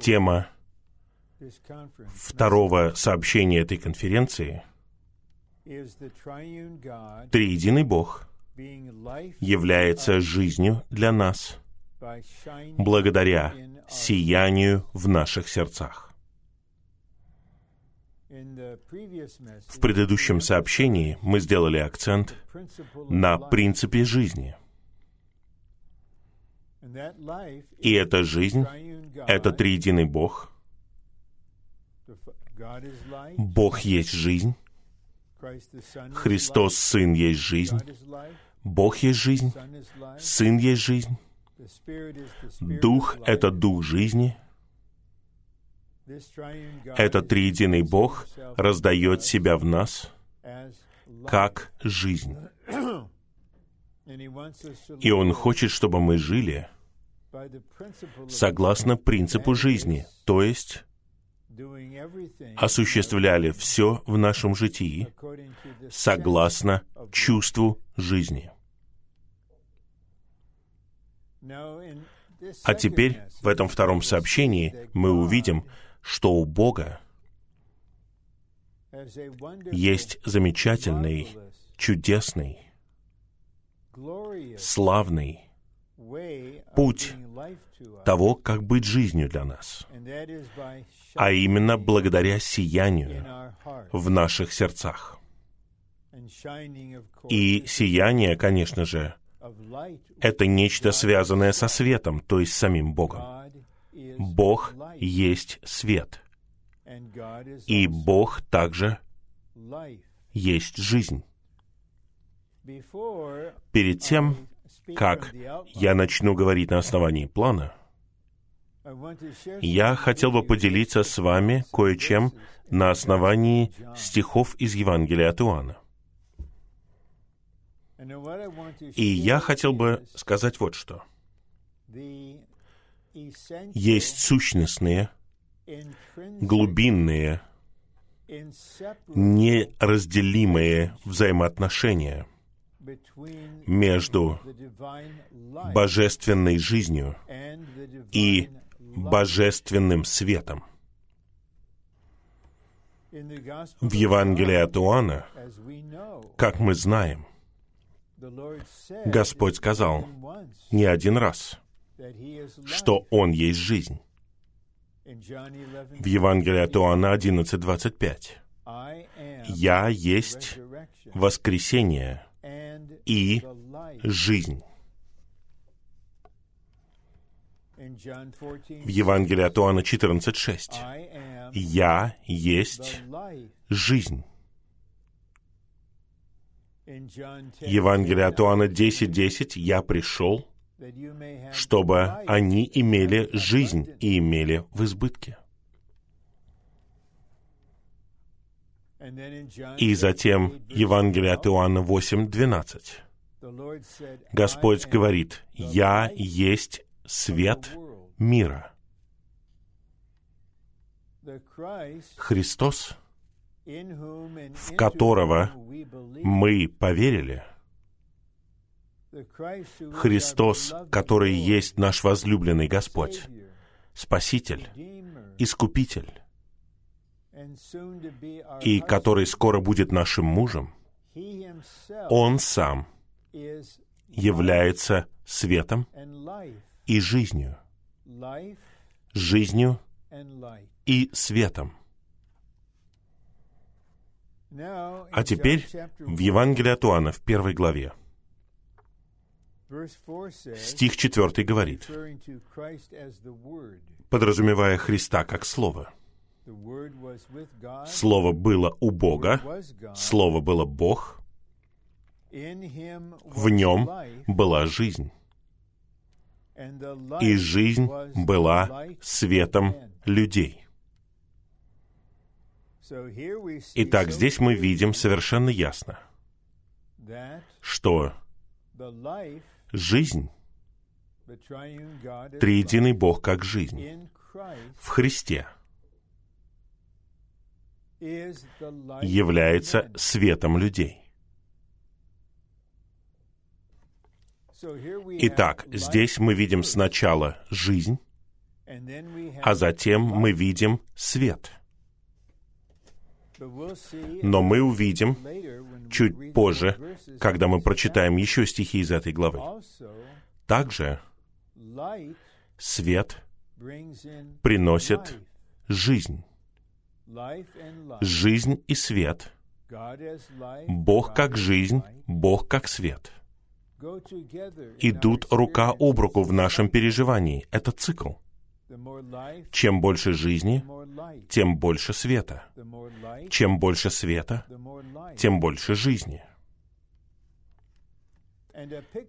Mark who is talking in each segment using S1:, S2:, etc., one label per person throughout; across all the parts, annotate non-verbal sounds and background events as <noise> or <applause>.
S1: Тема второго сообщения этой конференции «Триединый Бог является жизнью для нас благодаря сиянию в наших сердцах». В предыдущем сообщении мы сделали акцент на принципе жизни. И эта жизнь — это триединый Бог. Бог есть жизнь. Христос Сын есть жизнь. Бог есть жизнь. Сын есть жизнь. Дух — это Дух жизни — этот триединый Бог раздает себя в нас как жизнь. <clears throat> И Он хочет, чтобы мы жили согласно принципу жизни, то есть осуществляли все в нашем житии согласно чувству жизни. А теперь в этом втором сообщении мы увидим, что у Бога есть замечательный, чудесный, славный путь того, как быть жизнью для нас, а именно благодаря сиянию в наших сердцах. И сияние, конечно же, это нечто связанное со светом, то есть самим Богом. Бог есть свет. И Бог также есть жизнь. Перед тем, как я начну говорить на основании плана, я хотел бы поделиться с вами кое-чем на основании стихов из Евангелия от Иоанна. И я хотел бы сказать вот что есть сущностные, глубинные, неразделимые взаимоотношения между божественной жизнью и божественным светом. В Евангелии от Иоанна, как мы знаем, Господь сказал не один раз — что Он есть жизнь. В Евангелии от Иоанна 11.25. «Я есть воскресение и жизнь». В Евангелии от Иоанна 14.6. «Я есть жизнь». Евангелие от Иоанна 10.10. «Я пришел, чтобы они имели жизнь и имели в избытке. И затем Евангелие от Иоанна 8.12. Господь говорит, «Я есть свет мира». Христос, в которого мы поверили — Христос, который есть наш возлюбленный Господь, Спаситель, Искупитель, и который скоро будет нашим мужем, Он сам является светом и жизнью, жизнью и светом. А теперь в Евангелии от Иоанна в первой главе – Стих 4 говорит, подразумевая Христа как Слово. Слово было у Бога, Слово было Бог, в нем была жизнь. И жизнь была светом людей. Итак, здесь мы видим совершенно ясно, что жизнь, триединый Бог как жизнь. в Христе является светом людей. Итак, здесь мы видим сначала жизнь, а затем мы видим свет. Но мы увидим чуть позже, когда мы прочитаем еще стихи из этой главы. Также свет приносит жизнь. Жизнь и свет. Бог как жизнь, Бог как свет. Идут рука об руку в нашем переживании. Это цикл. Чем больше жизни, тем больше света. Чем больше света, тем больше жизни.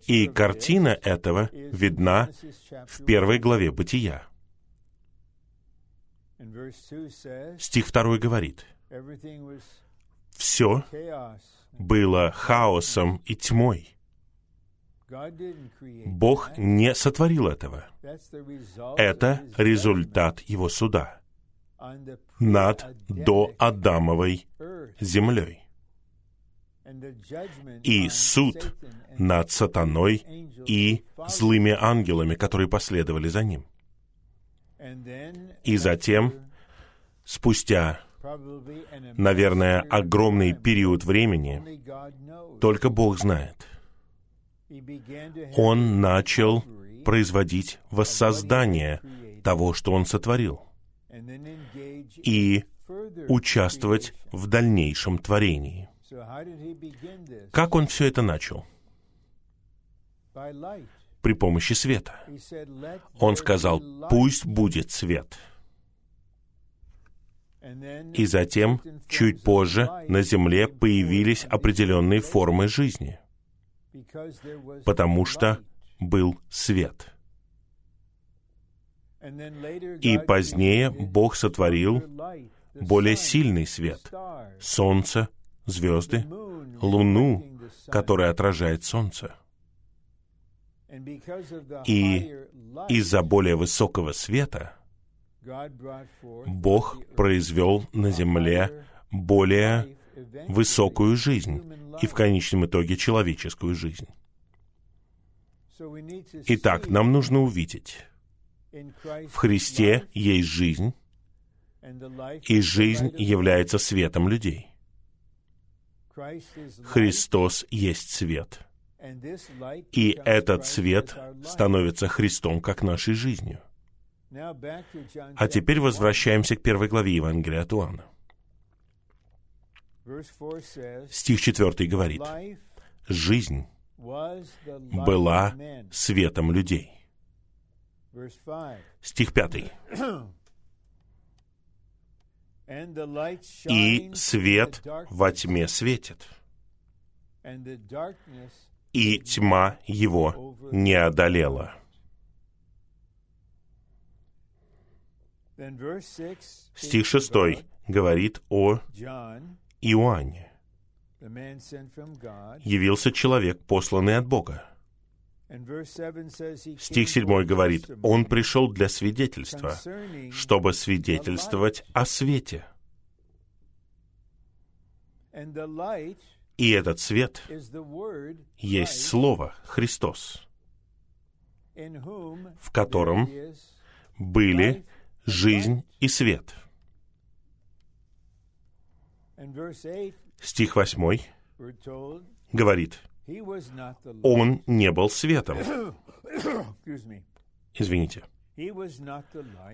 S1: И картина этого видна в первой главе Бытия. Стих второй говорит, «Все было хаосом и тьмой». Бог не сотворил этого. Это результат Его суда над доадамовой землей. И суд над сатаной и злыми ангелами, которые последовали за ним. И затем, спустя, наверное, огромный период времени, только Бог знает, он начал производить воссоздание того, что он сотворил, и участвовать в дальнейшем творении. Как он все это начал? При помощи света. Он сказал, пусть будет свет. И затем, чуть позже, на Земле появились определенные формы жизни — потому что был свет. И позднее Бог сотворил более сильный свет — солнце, звезды, луну, которая отражает солнце. И из-за более высокого света Бог произвел на земле более высокую жизнь и в конечном итоге человеческую жизнь. Итак, нам нужно увидеть, в Христе есть жизнь, и жизнь является светом людей. Христос есть свет. И этот свет становится Христом как нашей жизнью. А теперь возвращаемся к первой главе Евангелия от Иоанна. Стих 4 говорит, «Жизнь была светом людей». Стих 5. «И свет во тьме светит, и тьма его не одолела». Стих 6 говорит о Иоанне явился человек, посланный от Бога. Стих 7 говорит, «Он пришел для свидетельства, чтобы свидетельствовать о свете». И этот свет есть Слово Христос, в котором были жизнь и свет — Стих 8 говорит, «Он не был светом». <coughs> Извините.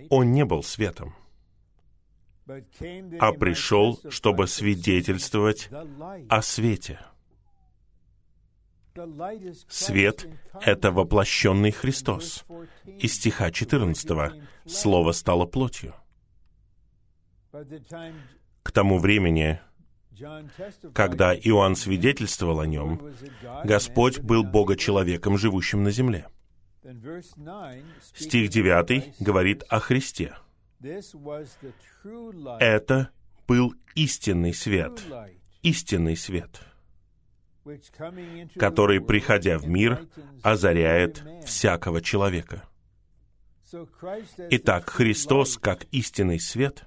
S1: Он не был светом, а пришел, чтобы свидетельствовать о свете. Свет — это воплощенный Христос. Из стиха 14 слово стало плотью. К тому времени, когда Иоанн свидетельствовал о нем, Господь был Бога-человеком, живущим на земле. Стих 9 говорит о Христе. Это был истинный свет, истинный свет, который, приходя в мир, озаряет всякого человека. Итак, Христос, как истинный свет,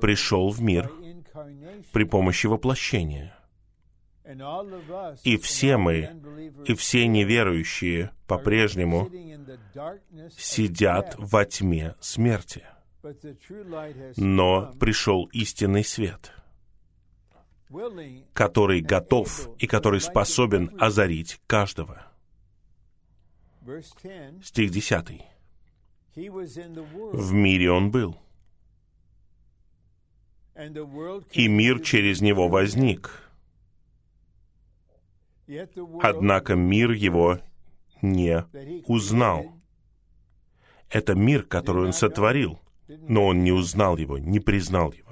S1: пришел в мир при помощи воплощения. И все мы, и все неверующие по-прежнему сидят во тьме смерти. Но пришел истинный свет, который готов и который способен озарить каждого. Стих 10. В мире он был, и мир через него возник. Однако мир его не узнал. Это мир, который он сотворил, но он не узнал его, не признал его.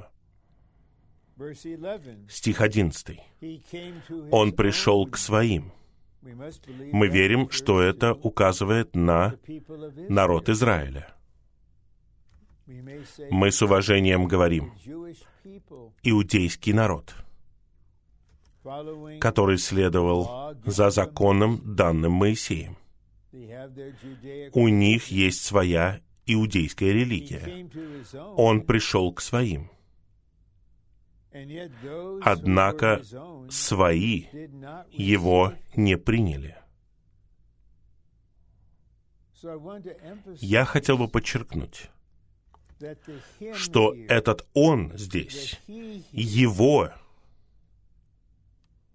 S1: Стих 11. Он пришел к своим. Мы верим, что это указывает на народ Израиля. Мы с уважением говорим, иудейский народ, который следовал за законом, данным Моисеем. У них есть своя иудейская религия. Он пришел к своим. Однако свои его не приняли. Я хотел бы подчеркнуть, что этот Он здесь, Его,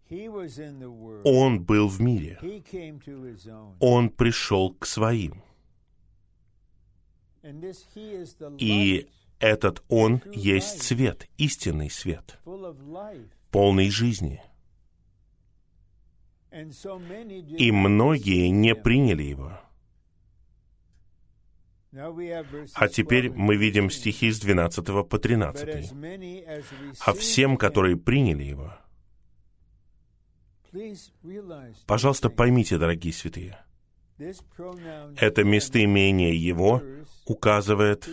S1: Он был в мире. Он пришел к своим. И этот Он есть свет, истинный свет, полный жизни. И многие не приняли Его. А теперь мы видим стихи с 12 по 13. «А всем, которые приняли Его». Пожалуйста, поймите, дорогие святые, это местоимение Его указывает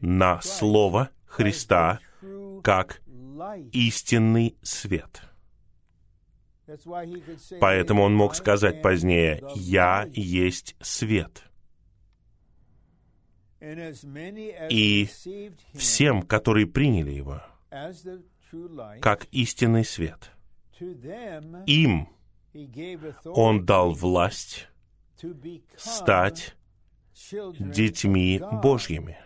S1: на Слово Христа как истинный свет. Поэтому он мог сказать позднее, «Я есть свет». И всем, которые приняли его как истинный свет, им он дал власть стать детьми Божьими.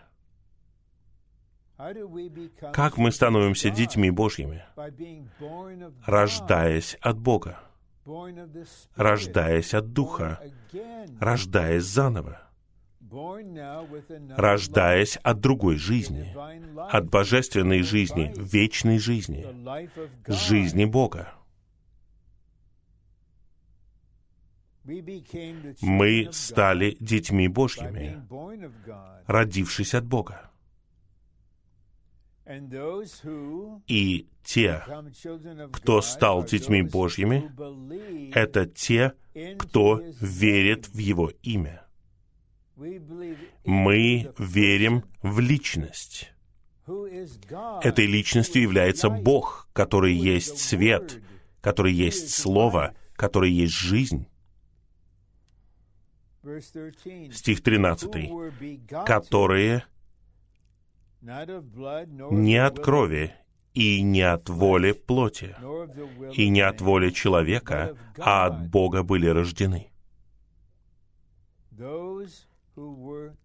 S1: Как мы становимся детьми Божьими? Рождаясь от Бога, рождаясь от Духа, рождаясь заново, рождаясь от другой жизни, от божественной жизни, вечной жизни, жизни Бога. Мы стали детьми Божьими, родившись от Бога. И те, кто стал детьми Божьими, это те, кто верит в Его имя. Мы верим в личность. Этой личностью является Бог, который есть свет, который есть Слово, который есть жизнь стих 13, которые не от крови и не от воли плоти, и не от воли человека, а от Бога были рождены.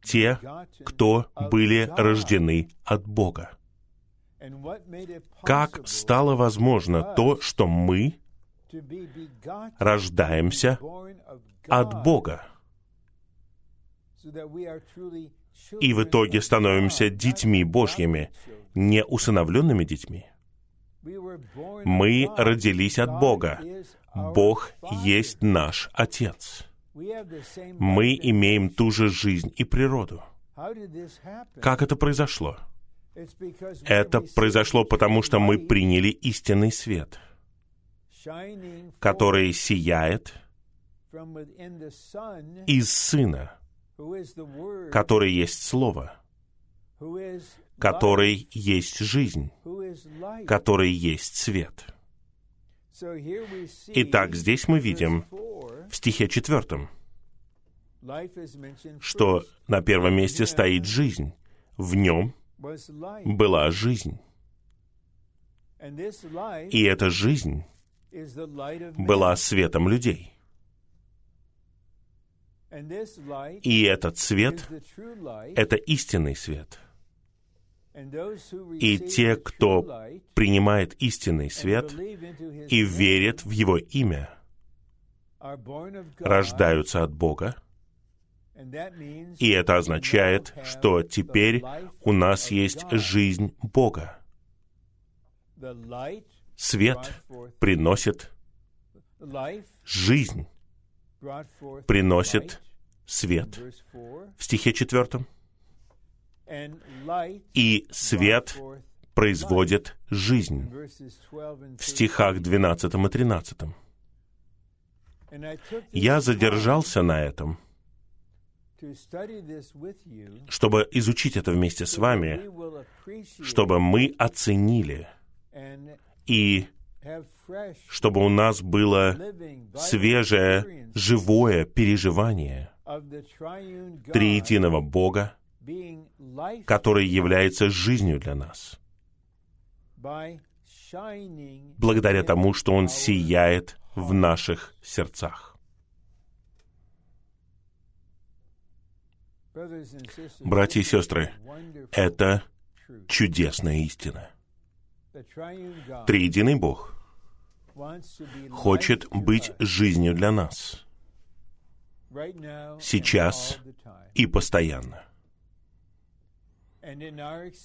S1: Те, кто были рождены от Бога. Как стало возможно то, что мы рождаемся от Бога? И в итоге становимся детьми Божьими, не усыновленными детьми. Мы родились от Бога. Бог есть наш Отец. Мы имеем ту же жизнь и природу. Как это произошло? Это произошло потому, что мы приняли истинный свет, который сияет из Сына, который есть Слово, который есть жизнь, который есть свет. Итак, здесь мы видим в стихе четвертом, что на первом месте стоит жизнь. В нем была жизнь. И эта жизнь была светом людей. И этот свет — это истинный свет. И те, кто принимает истинный свет и верит в Его имя, рождаются от Бога, и это означает, что теперь у нас есть жизнь Бога. Свет приносит жизнь, приносит свет. В стихе четвертом. И свет производит жизнь. В стихах 12 и 13. Я задержался на этом, чтобы изучить это вместе с вами, чтобы мы оценили и чтобы у нас было свежее, живое переживание триединого Бога, который является жизнью для нас, благодаря тому, что Он сияет в наших сердцах. Братья и сестры, это чудесная истина. Триединый Бог хочет быть жизнью для нас сейчас и постоянно.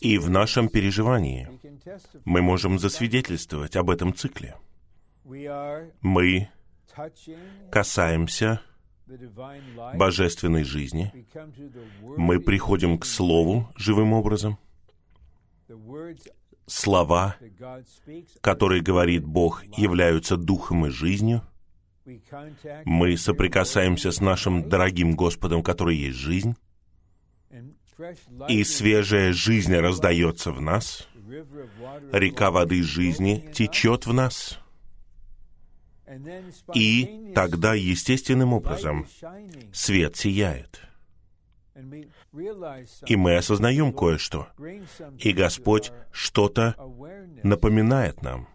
S1: И в нашем переживании мы можем засвидетельствовать об этом цикле. Мы касаемся божественной жизни, мы приходим к Слову живым образом, слова, которые говорит Бог, являются духом и жизнью, мы соприкасаемся с нашим дорогим Господом, который есть жизнь, и свежая жизнь раздается в нас, река воды жизни течет в нас. И тогда естественным образом свет сияет. И мы осознаем кое-что. И Господь что-то напоминает нам.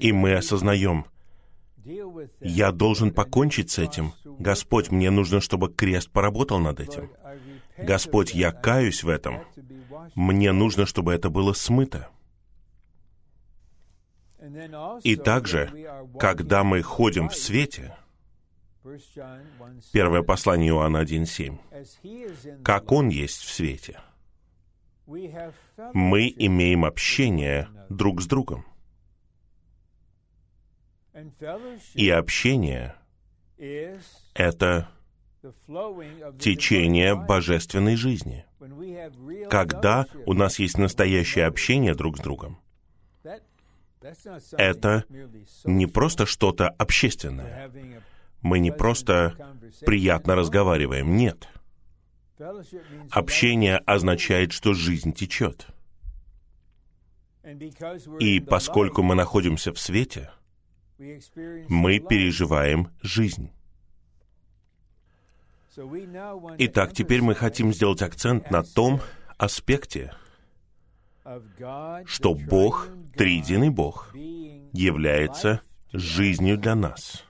S1: И мы осознаем, я должен покончить с этим. Господь, мне нужно, чтобы крест поработал над этим. Господь, я каюсь в этом. Мне нужно, чтобы это было смыто. И также, когда мы ходим в свете, Первое послание Иоанна 1.7. Как Он есть в свете. Мы имеем общение друг с другом. И общение — это течение божественной жизни. Когда у нас есть настоящее общение друг с другом, это не просто что-то общественное. Мы не просто приятно разговариваем, нет. Общение означает, что жизнь течет. И поскольку мы находимся в свете, мы переживаем жизнь. Итак, теперь мы хотим сделать акцент на том аспекте, что Бог, триединый Бог, является жизнью для нас,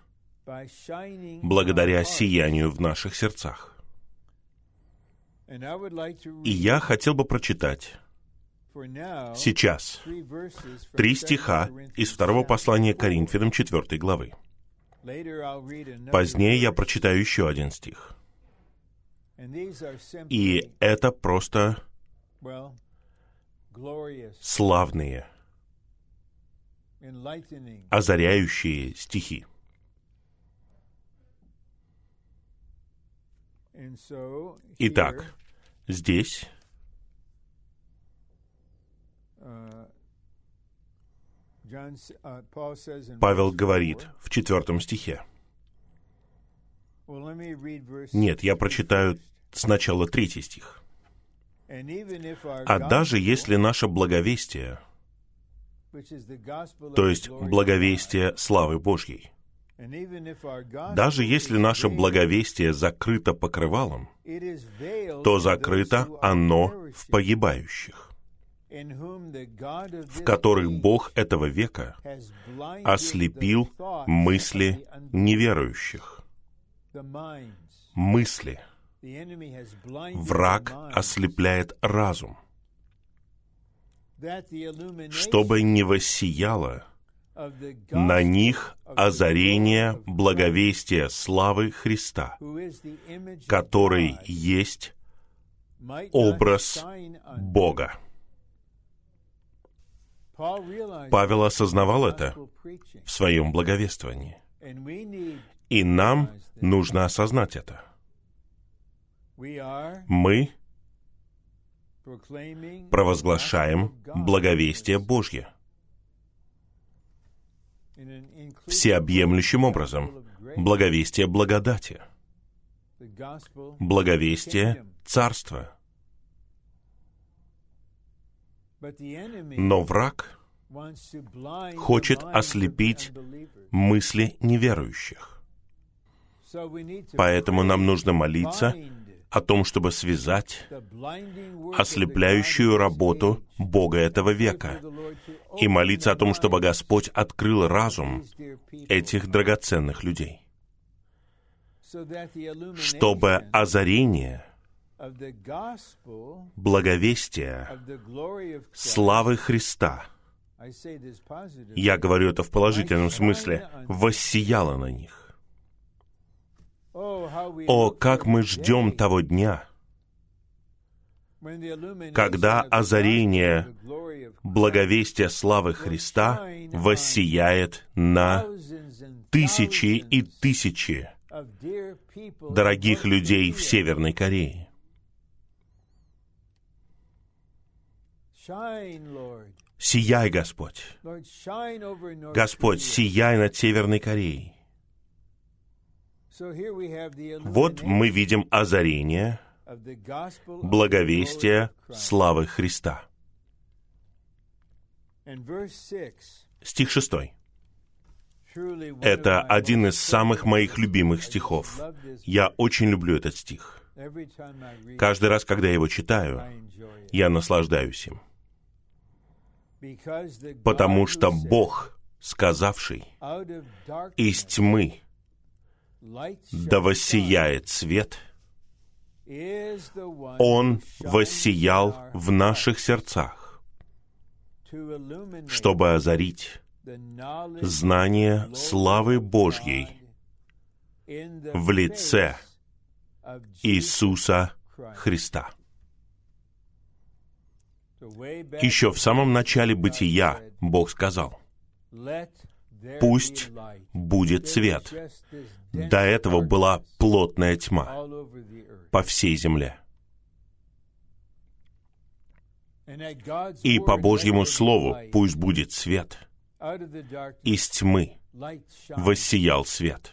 S1: благодаря сиянию в наших сердцах. И я хотел бы прочитать сейчас три стиха из второго послания Коринфянам 4 главы. Позднее я прочитаю еще один стих. И это просто славные, озаряющие стихи. Итак, здесь Павел говорит в четвертом стихе. Нет, я прочитаю сначала третий стих. А даже если наше благовестие, то есть благовестие славы Божьей, даже если наше благовестие закрыто покрывалом, то закрыто оно в погибающих. в которых Бог этого века ослепил мысли неверующих. Мысли. Враг ослепляет разум, чтобы не воссияло на них озарение благовестия славы Христа, который есть образ Бога. Павел осознавал это в своем благовествовании. И нам нужно осознать это. Мы провозглашаем благовестие Божье всеобъемлющим образом, благовестие благодати, благовестие Царства. Но враг хочет ослепить мысли неверующих. Поэтому нам нужно молиться о том, чтобы связать ослепляющую работу Бога этого века и молиться о том, чтобы Господь открыл разум этих драгоценных людей, чтобы озарение благовестия славы Христа, я говорю это в положительном смысле, воссияло на них. О, как мы ждем того дня, когда озарение благовестия славы Христа воссияет на тысячи и тысячи дорогих людей в Северной Корее. Сияй, Господь. Господь, сияй над Северной Кореей. Вот мы видим озарение благовестия славы Христа. Стих шестой. Это один из самых моих любимых стихов. Я очень люблю этот стих. Каждый раз, когда я его читаю, я наслаждаюсь им. Потому что Бог, сказавший, из тьмы да воссияет свет, Он воссиял в наших сердцах, чтобы озарить знание славы Божьей в лице Иисуса Христа. Еще в самом начале бытия Бог сказал, «Пусть будет свет». До этого была плотная тьма по всей земле. И по Божьему Слову пусть будет свет. Из тьмы воссиял свет.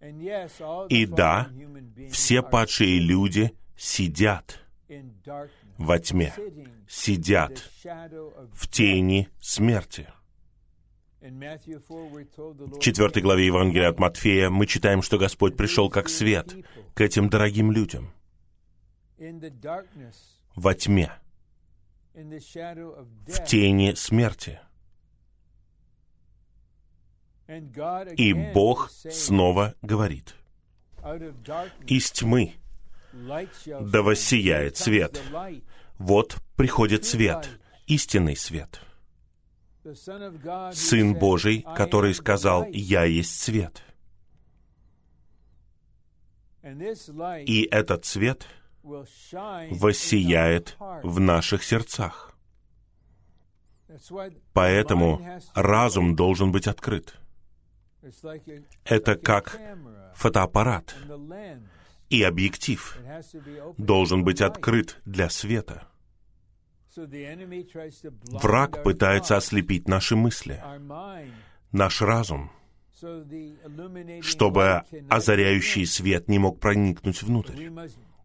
S1: И да, все падшие люди сидят во тьме, сидят в тени смерти. В четвертой главе Евангелия от Матфея мы читаем, что Господь пришел как свет к этим дорогим людям во тьме, в тени смерти. И Бог снова говорит, «Из тьмы да воссияет свет». Вот приходит свет, истинный свет — Сын Божий, который сказал, «Я есть свет». И этот свет воссияет в наших сердцах. Поэтому разум должен быть открыт. Это как фотоаппарат и объектив должен быть открыт для света. Враг пытается ослепить наши мысли, наш разум, чтобы озаряющий свет не мог проникнуть внутрь.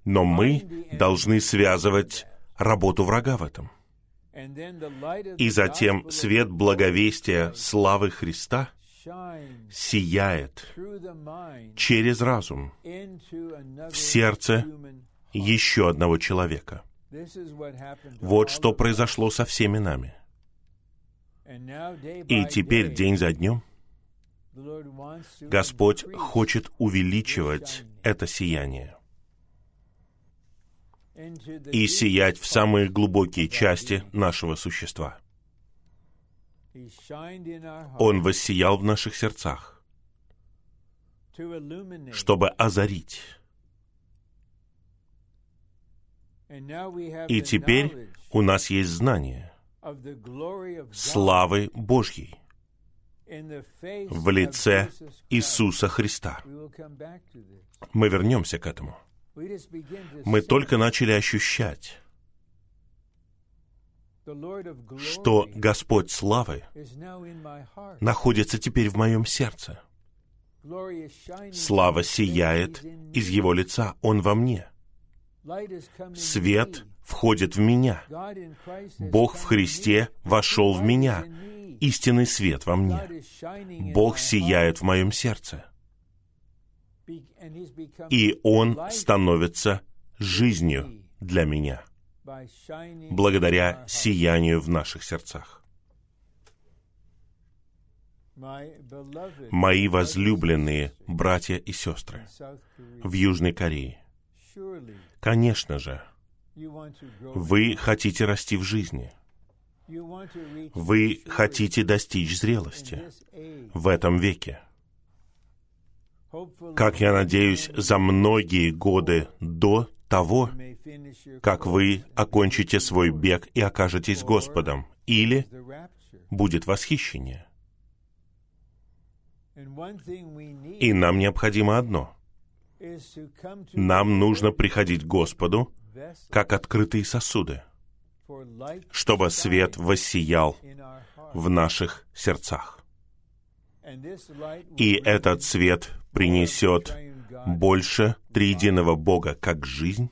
S1: Но мы должны связывать работу врага в этом. И затем свет благовестия славы Христа сияет через разум в сердце еще одного человека — Вот что произошло со всеми нами. И теперь день за днем Господь хочет увеличивать это сияние и сиять в самые глубокие части нашего существа. Он воссиял в наших сердцах, чтобы озарить. И теперь у нас есть знание славы Божьей в лице Иисуса Христа. Мы вернемся к этому. Мы только начали ощущать, что Господь славы находится теперь в моем сердце. Слава сияет из Его лица, Он во мне. Свет входит в меня. Бог в Христе вошел в меня. Истинный свет во мне. Бог сияет в моем сердце. И Он становится жизнью для меня благодаря сиянию в наших сердцах. Мои возлюбленные братья и сестры в Южной Корее, конечно же, вы хотите расти в жизни. Вы хотите достичь зрелости в этом веке. Как я надеюсь, за многие годы до того, как вы окончите свой бег и окажетесь Господом, или будет восхищение. И нам необходимо одно. Нам нужно приходить к Господу как открытые сосуды, чтобы свет воссиял в наших сердцах. И этот свет принесет больше триединого Бога как жизнь,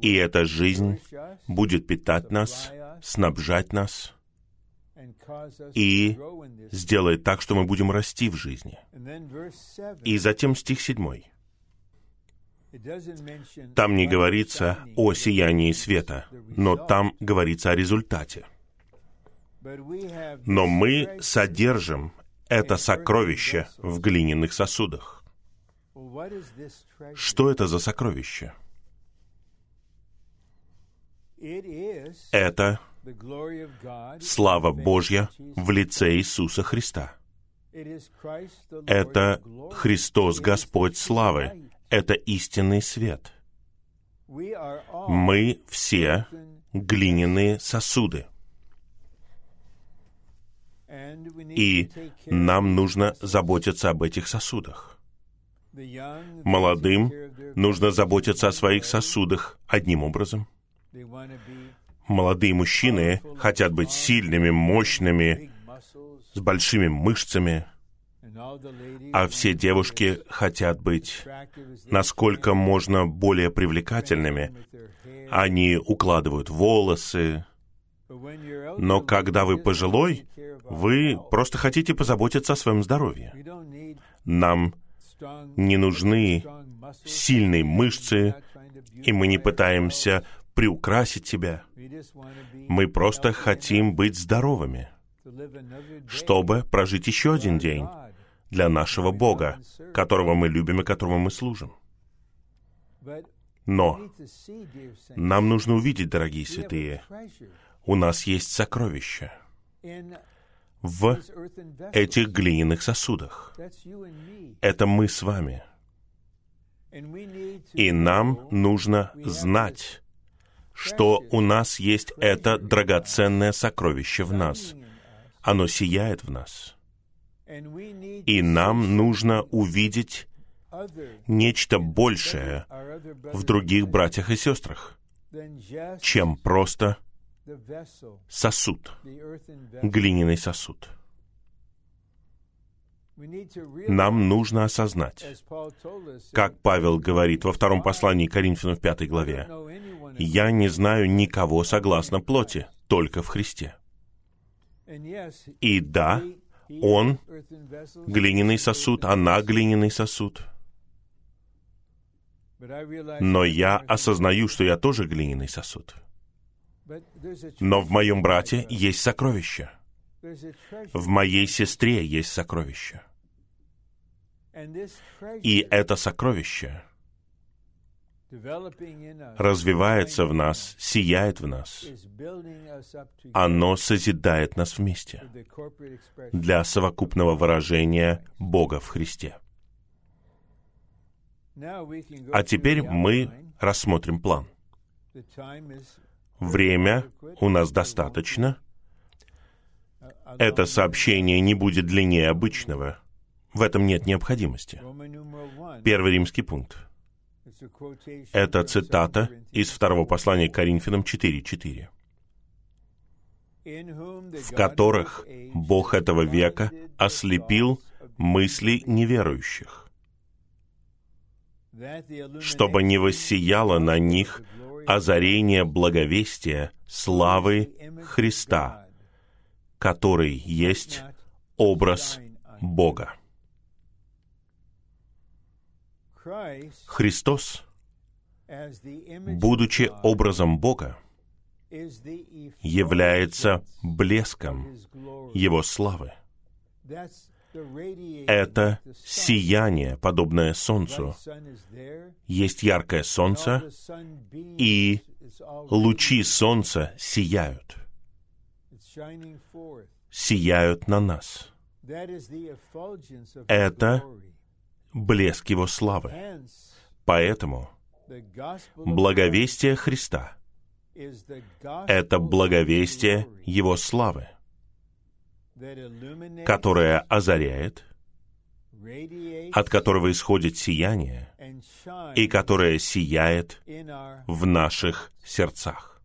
S1: и эта жизнь будет питать нас, снабжать нас и сделает так, что мы будем расти в жизни. И затем стих седьмой. Там не говорится о сиянии света, но там говорится о результате. Но мы содержим это сокровище в глиняных сосудах. Что это за сокровище? Это слава Божья в лице Иисуса Христа. Это Христос Господь славы. Это истинный свет. Мы все глиняные сосуды. И нам нужно заботиться об этих сосудах. Молодым нужно заботиться о своих сосудах одним образом. Молодые мужчины хотят быть сильными, мощными, с большими мышцами, а все девушки хотят быть насколько можно более привлекательными. Они укладывают волосы, но когда вы пожилой, вы просто хотите позаботиться о своем здоровье. Нам не нужны сильные мышцы, и мы не пытаемся приукрасить себя. Мы просто хотим быть здоровыми, чтобы прожить еще один день для нашего Бога, которого мы любим и которому мы служим. Но нам нужно увидеть, дорогие святые, у нас есть сокровища в этих глиняных сосудах. Это мы с вами. И нам нужно знать, что у нас есть это драгоценное сокровище в нас. Оно сияет в нас. И нам нужно увидеть нечто большее в других братьях и сестрах, чем просто сосуд, глиняный сосуд. Нам нужно осознать, как Павел говорит во втором послании Коринфянам в пятой главе, «Я не знаю никого согласно плоти, только в Христе». И да, он глиняный сосуд, она глиняный сосуд. Но я осознаю, что я тоже глиняный сосуд. Но в моем брате есть сокровище. В моей сестре есть сокровище. И это сокровище развивается в нас, сияет в нас. Оно созидает нас вместе для совокупного выражения Бога в Христе. А теперь мы рассмотрим план. Время у нас достаточно. Это сообщение не будет длиннее обычного. В этом нет необходимости. Первый римский пункт. Это цитата из второго послания к Коринфянам 4.4 в которых Бог этого века ослепил мысли неверующих, чтобы не воссияло на них озарение благовестия славы Христа, который есть образ Бога. Христос, будучи образом Бога, является блеском Его славы. Это сияние, подобное Солнцу. Есть яркое Солнце, и лучи Солнца сияют. Сияют на нас. Это блеск Его славы. Поэтому благовестие Христа — это благовестие Его славы, которое озаряет, от которого исходит сияние, и которое сияет в наших сердцах.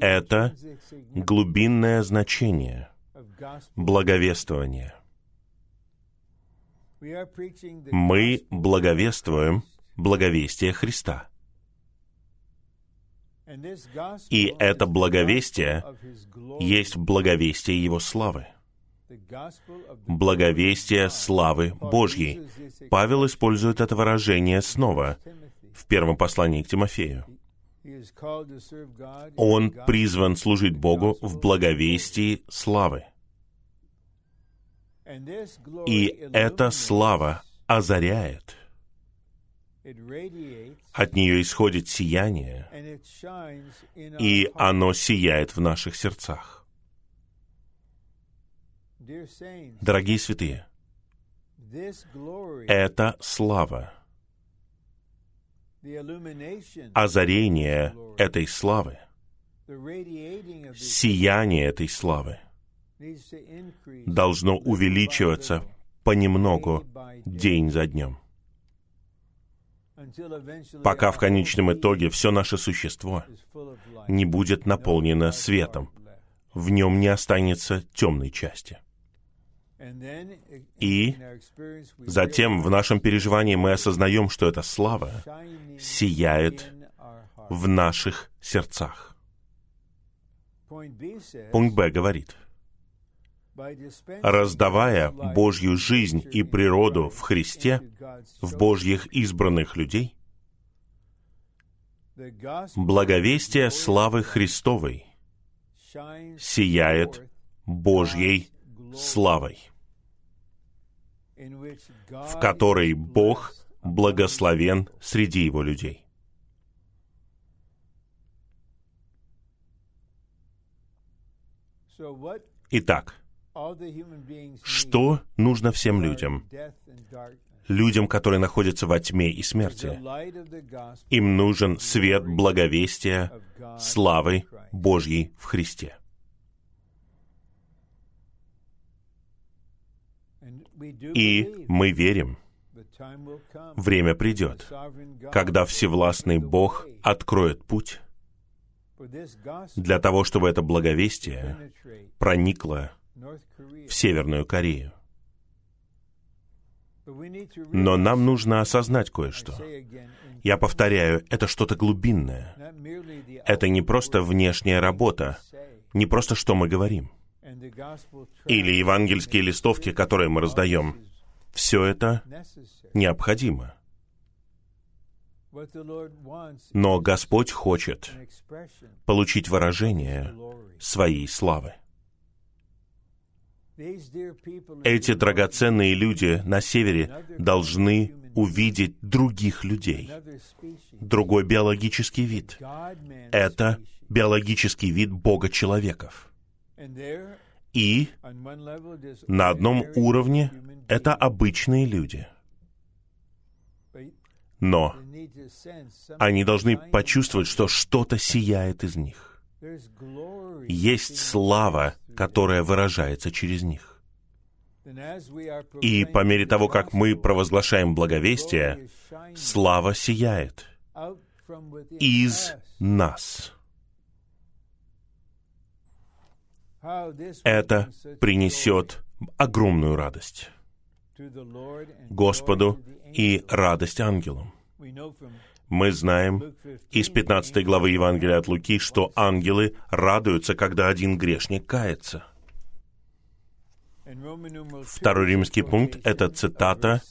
S1: Это глубинное значение благовествования. Мы благовествуем благовестие Христа. И это благовестие есть благовестие Его славы. Благовестие славы Божьей. Павел использует это выражение снова в первом послании к Тимофею. Он призван служить Богу в благовестии славы. И эта слава озаряет. От нее исходит сияние, и оно сияет в наших сердцах. Дорогие святые, эта слава, озарение этой славы, сияние этой славы должно увеличиваться понемногу, день за днем, пока в конечном итоге все наше существо не будет наполнено светом, в нем не останется темной части. И затем в нашем переживании мы осознаем, что эта слава сияет в наших сердцах. Пункт Б говорит, раздавая Божью жизнь и природу в Христе, в Божьих избранных людей, благовестие славы Христовой сияет Божьей славой, в которой Бог благословен среди Его людей. Итак, что нужно всем людям? Людям, которые находятся во тьме и смерти. Им нужен свет благовестия, славы Божьей в Христе. И мы верим, время придет, когда Всевластный Бог откроет путь для того, чтобы это благовестие проникло в Северную Корею. Но нам нужно осознать кое-что. Я повторяю, это что-то глубинное. Это не просто внешняя работа, не просто что мы говорим. Или евангельские листовки, которые мы раздаем. Все это необходимо. Но Господь хочет получить выражение своей славы. Эти драгоценные люди на севере должны увидеть других людей, другой биологический вид. Это биологический вид Бога-человеков. И на одном уровне это обычные люди. Но они должны почувствовать, что что-то сияет из них. Есть слава, которая выражается через них. И по мере того, как мы провозглашаем благовестие, слава сияет из нас. Это принесет огромную радость Господу и радость ангелам. Мы знаем из 15 главы Евангелия от Луки, что ангелы радуются, когда один грешник кается. Второй римский пункт — это цитата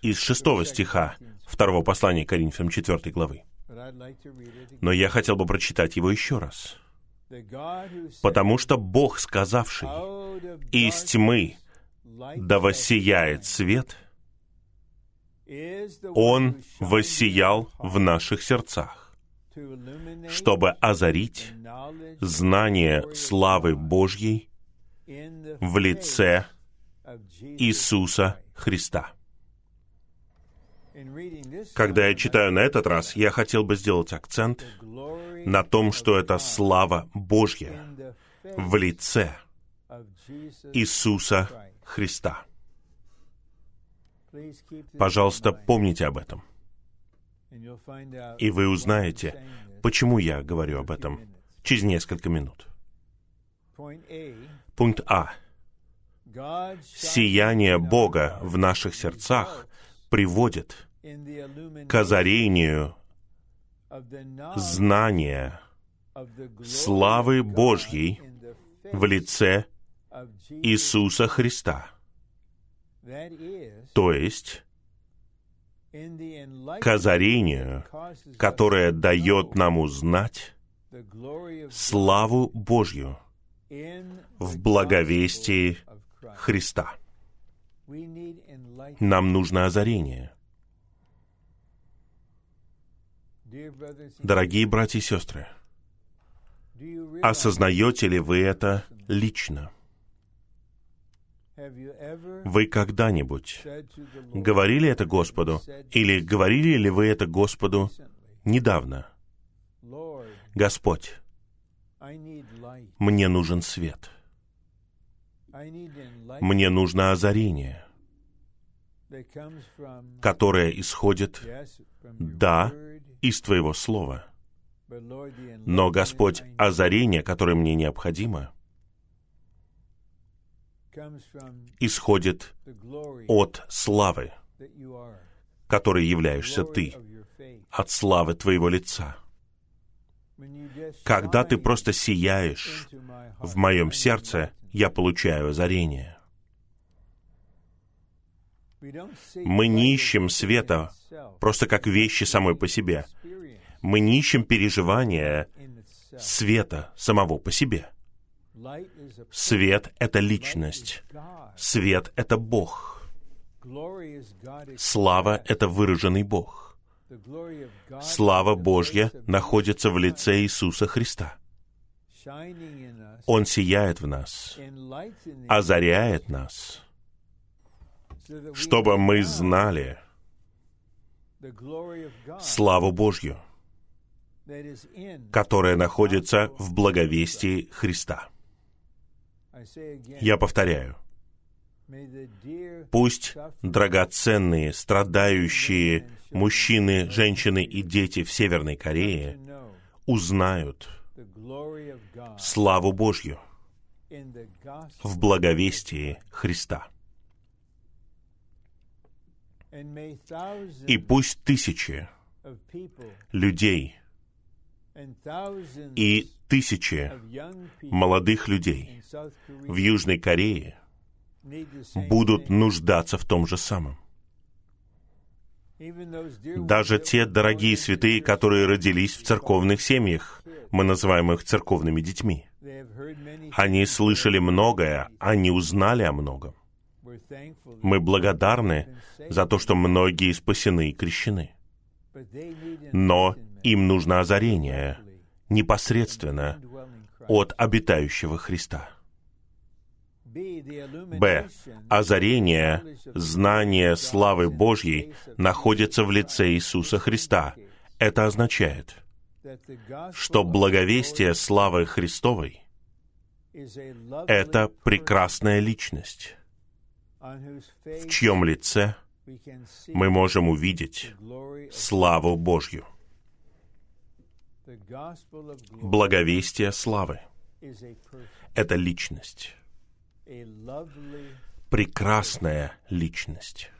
S1: из шестого стиха второго послания Коринфянам 4 главы. Но я хотел бы прочитать его еще раз. Потому что Бог, сказавший, «Из тьмы да воссияет свет», Он воссиял в наших сердцах, чтобы озарить знание славы Божьей в лице Иисуса Христа. Когда я читаю на этот раз, я хотел бы сделать акцент на том, что это слава Божья в лице Иисуса Христа. Пожалуйста, помните об этом. И вы узнаете, почему я говорю об этом через несколько минут. Пункт А. Сияние Бога в наших сердцах приводит к озарению знания славы Божьей в лице Иисуса Христа. То есть, к озарению, которое дает нам узнать славу Божью в благовестии Христа. Нам нужно озарение. Дорогие братья и сестры, осознаете ли вы это лично? Вы когда-нибудь говорили это Господу, или говорили ли вы это Господу недавно? Господь, мне нужен свет. Мне нужно озарение, которое исходит, да, из Твоего Слова. Но, Господь, озарение, которое мне необходимо, исходит от славы, которой являешься Ты, от славы Твоего лица. Когда Ты просто сияешь в моем сердце, я получаю озарение. Мы не ищем света просто как вещи самой по себе. Мы не ищем переживания света самого по себе. Свет — это личность. Свет — это Бог. Слава — это выраженный Бог. Слава Божья находится в лице Иисуса Христа. Он сияет в нас, озаряет нас, чтобы мы знали славу Божью, которая находится в благовестии Христа. Я повторяю, пусть драгоценные, страдающие мужчины, женщины и дети в Северной Корее узнают славу Божью в благовестии Христа. И пусть тысячи людей и тысячи молодых людей в Южной Корее будут нуждаться в том же самом. Даже те дорогие святые, которые родились в церковных семьях, мы называем их церковными детьми. Они слышали многое, они узнали о многом. Мы благодарны за то, что многие спасены и крещены. Но им нужно озарение непосредственно от обитающего Христа. Б. Озарение, знание славы Божьей находится в лице Иисуса Христа. Это означает, что благовестие славы Христовой — это прекрасная личность, в чьем лице мы можем увидеть славу Божью. Благовестие славы — это личность, прекрасная личность.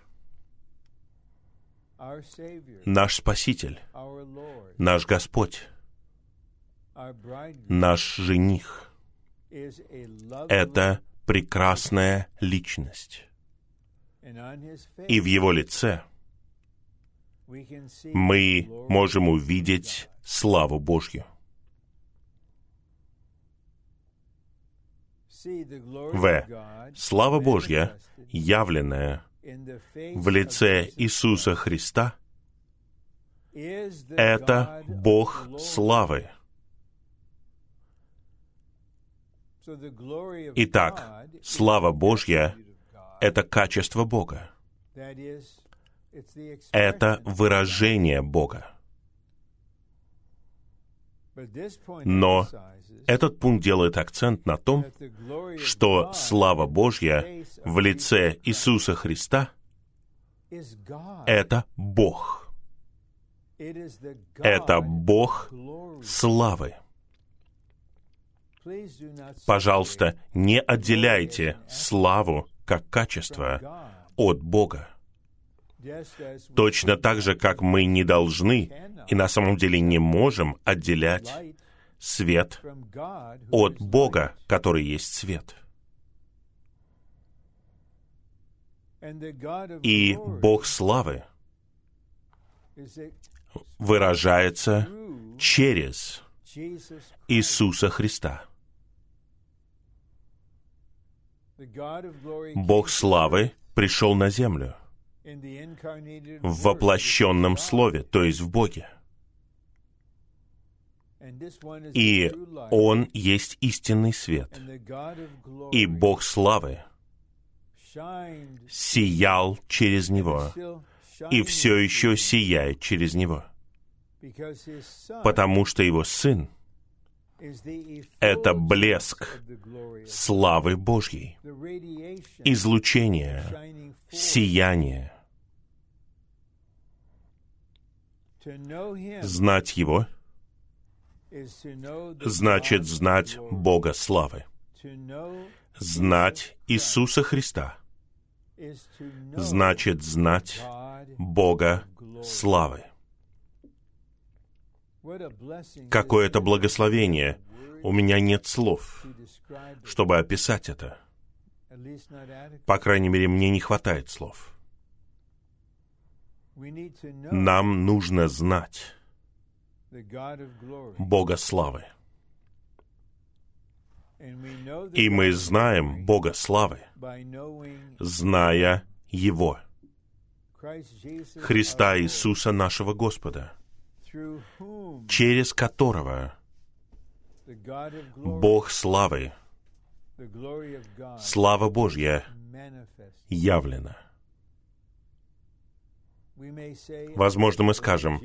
S1: Наш Спаситель, наш Господь, наш жених — это прекрасная личность. И в Его лице мы можем увидеть славу Божью. В. Слава Божья, явленная в лице Иисуса Христа, это Бог славы. Итак, слава Божья — это качество Бога. Это выражение Бога. Но этот пункт делает акцент на том, что слава Божья в лице Иисуса Христа — это Бог. Это Бог славы. Пожалуйста, не отделяйте славу как качество от Бога. Точно так же, как мы не должны и на самом деле не можем отделять свет от Бога, который есть свет. И Бог славы выражается через Иисуса Христа. Бог славы пришел на землю в воплощенном Слове, то есть в Боге. И Он есть истинный свет. И Бог славы сиял через Него и все еще сияет через Него. Потому что Его Сын — это блеск славы Божьей, излучение, сияние. Знать Его — значит знать Бога славы. Знать Иисуса Христа значит знать Бога славы. Какое это благословение! У меня нет слов, чтобы описать это. По крайней мере, мне не хватает слов. Нам нужно знать Бога славы. И мы знаем Бога славы, зная Его, Христа Иисуса нашего Господа, через которого Бог славы, слава Божья явлена. Возможно, мы скажем,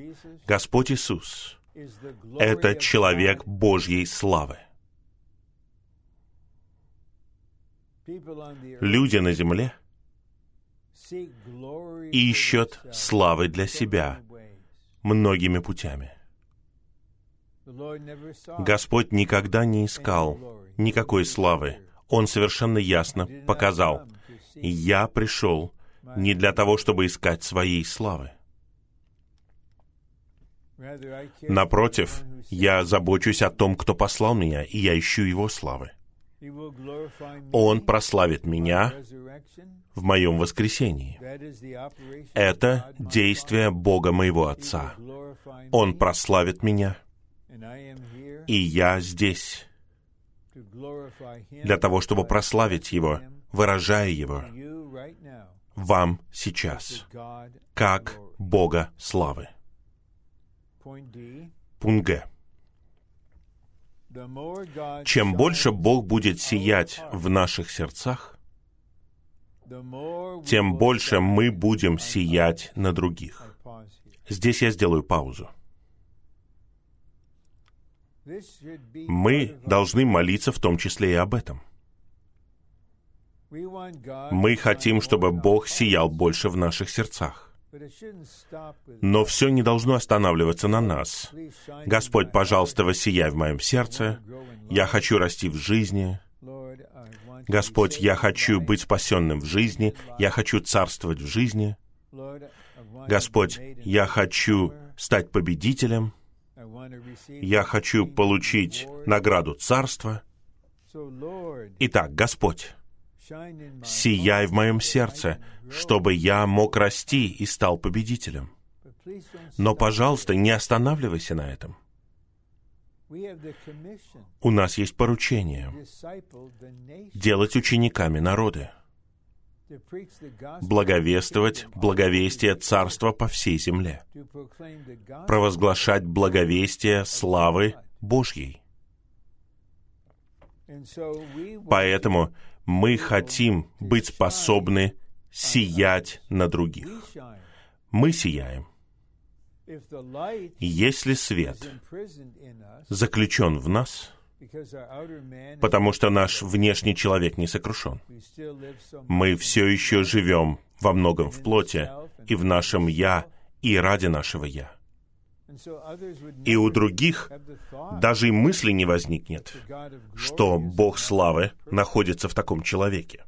S1: Господь Иисус — это человек Божьей славы. Люди на земле ищут славы для себя многими путями. Господь никогда не искал никакой славы. Он совершенно ясно показал, «Я пришел не для того, чтобы искать своей славы. Напротив, я забочусь о том, кто послал меня, и я ищу его славы. Он прославит меня в моем воскресении. Это действие Бога моего Отца. Он прославит меня, и я здесь для того, чтобы прославить Его, выражая Его вам сейчас, как Бога славы. Пункт Г. Чем больше Бог будет сиять в наших сердцах, тем больше мы будем сиять на других. Здесь я сделаю паузу. Мы должны молиться в том числе и об этом. Мы хотим, чтобы Бог сиял больше в наших сердцах. Но все не должно останавливаться на нас. Господь, пожалуйста, воссияй в моем сердце. Я хочу расти в жизни. Господь, я хочу быть спасенным в жизни. Я хочу царствовать в жизни. Господь, я хочу стать победителем. Я хочу получить награду царства. Итак, Господь, сияй в моем сердце, чтобы я мог расти и стал победителем. Но, пожалуйста, не останавливайся на этом. У нас есть поручение делать учениками народы, благовествовать благовестие Царства по всей земле, провозглашать благовестие славы Божьей. Поэтому мы хотим быть способны сиять на других. Мы сияем. Если свет заключен в нас, потому что наш внешний человек не сокрушен, мы все еще живем во многом в плоти и в нашем «я» и ради нашего «я». И у других даже и мысли не возникнет, что Бог славы находится в таком человеке.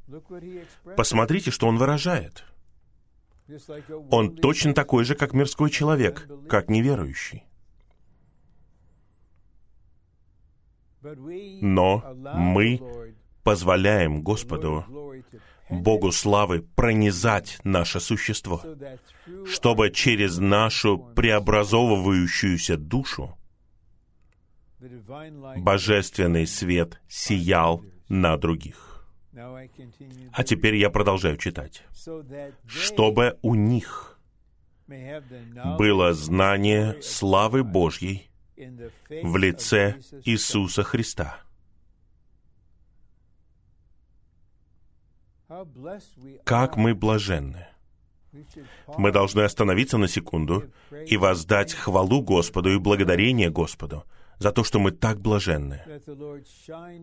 S1: Посмотрите, что он выражает. Он точно такой же, как мирской человек, как неверующий. Но мы позволяем Господу Богу славы пронизать наше существо, чтобы через нашу преобразовывающуюся душу божественный свет сиял на других. А теперь я продолжаю читать. Чтобы у них было знание славы Божьей в лице Иисуса Христа – Как мы блаженны! Мы должны остановиться на секунду и воздать хвалу Господу и благодарение Господу за то, что мы так блаженны,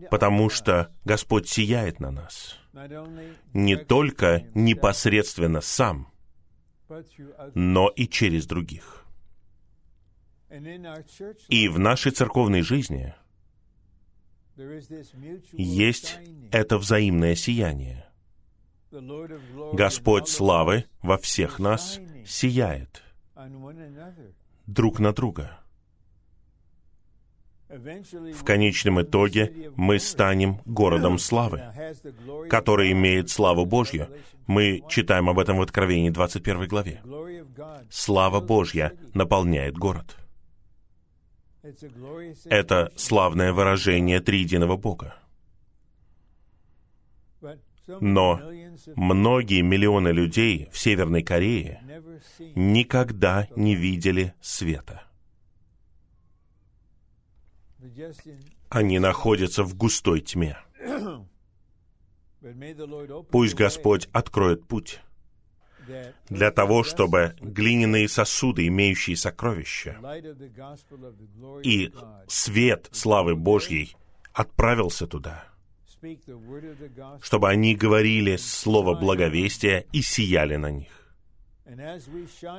S1: потому что Господь сияет на нас не только непосредственно сам, но и через других. И в нашей церковной жизни есть это взаимное сияние — Господь славы во всех нас сияет друг на друга. В конечном итоге мы станем городом славы, который имеет славу Божью. Мы читаем об этом в Откровении 21 главе. Слава Божья наполняет город. Это славное выражение триединого Бога. Но многие миллионы людей в Северной Корее никогда не видели света. Они находятся в густой тьме. Пусть Господь откроет путь для того, чтобы глиняные сосуды, имеющие сокровища, и свет славы Божьей отправился туда — чтобы они говорили слово благовестия и сияли на них.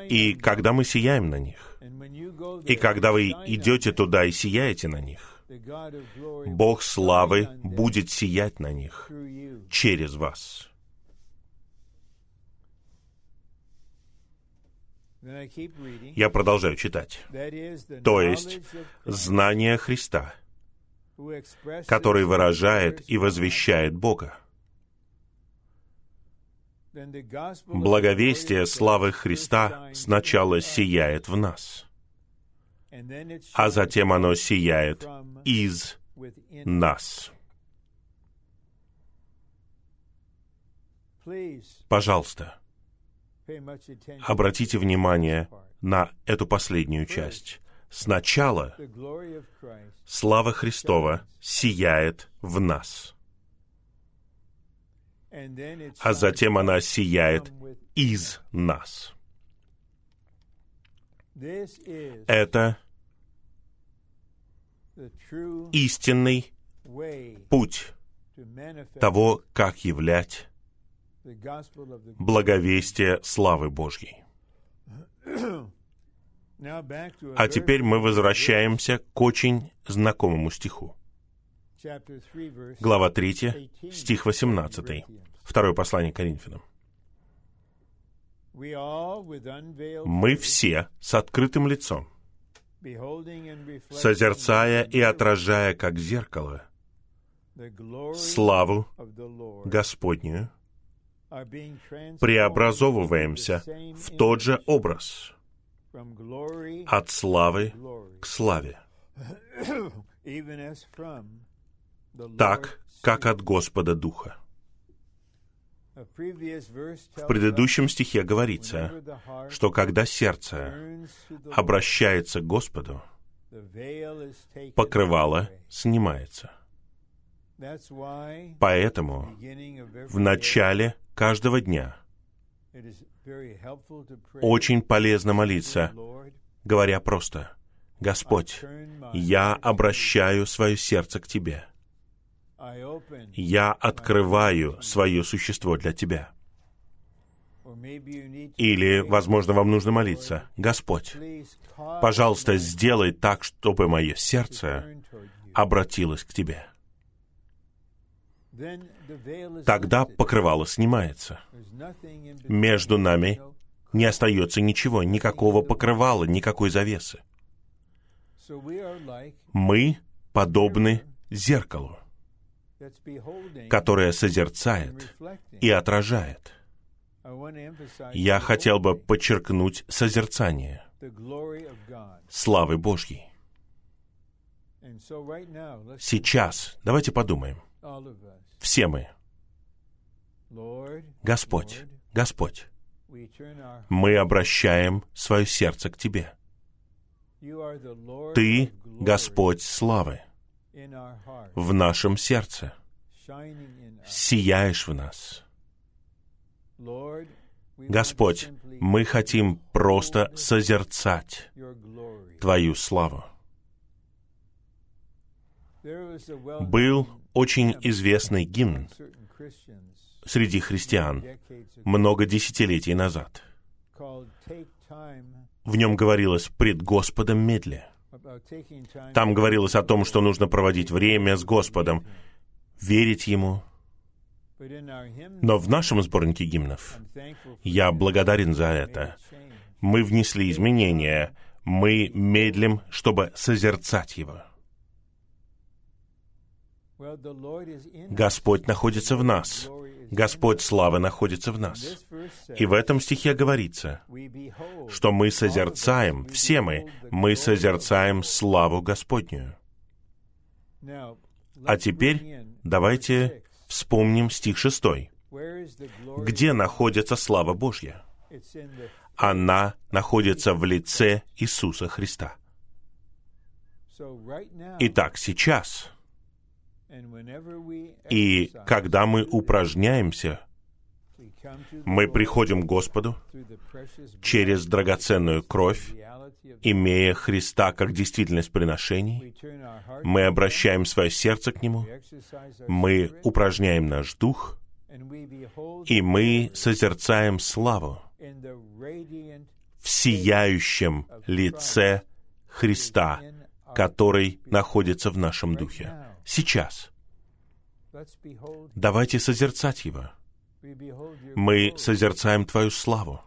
S1: И когда мы сияем на них, и когда вы идете туда и сияете на них, Бог славы будет сиять на них через вас. Я продолжаю читать. То есть, знание Христа — который выражает и возвещает Бога. Благовестие славы Христа сначала сияет в нас, а затем оно сияет из нас. Пожалуйста, обратите внимание на эту последнюю часть. Сначала слава Христова сияет в нас, а затем она сияет из нас. Это истинный путь того, как являть благовестие славы Божьей. А теперь мы возвращаемся к очень знакомому стиху. Глава 3, стих 18. Второе послание Коринфянам. Мы все с открытым лицом, созерцая и отражая, как зеркало, славу Господнюю, преобразовываемся в тот же образ, от славы к славе, <coughs> так, как от Господа Духа. В предыдущем стихе говорится, что когда сердце обращается к Господу, покрывало снимается. Поэтому в начале каждого дня очень полезно молиться, говоря просто, «Господь, я обращаю свое сердце к Тебе. Я открываю свое существо для Тебя». Или, возможно, вам нужно молиться, «Господь, пожалуйста, сделай так, чтобы мое сердце обратилось к Тебе». Тогда покрывало снимается. Между нами не остается ничего, никакого покрывала, никакой завесы. Мы подобны зеркалу, которое созерцает и отражает. Я хотел бы подчеркнуть созерцание славы Божьей. Сейчас давайте подумаем — все мы. Господь, Господь, мы обращаем свое сердце к Тебе. Ты — Господь славы в нашем сердце. Сияешь в нас. Господь, мы хотим просто созерцать Твою славу. Был очень известный гимн среди христиан много десятилетий назад. В нем говорилось «пред Господом медля». Там говорилось о том, что нужно проводить время с Господом, верить Ему. Но в нашем сборнике гимнов я благодарен за это. Мы внесли изменения, мы медлим, чтобы созерцать Его. Господь находится в нас. Господь славы находится в нас. И в этом стихе говорится, что мы созерцаем, все мы, мы созерцаем славу Господнюю. А теперь давайте вспомним стих шестой. Где находится слава Божья? Она находится в лице Иисуса Христа. Итак, сейчас и когда мы упражняемся, мы приходим к Господу через драгоценную кровь, имея Христа как действительность приношений, мы обращаем свое сердце к Нему, мы упражняем наш дух, и мы созерцаем славу в сияющем лице Христа, который находится в нашем духе сейчас. Давайте созерцать Его. Мы созерцаем Твою славу.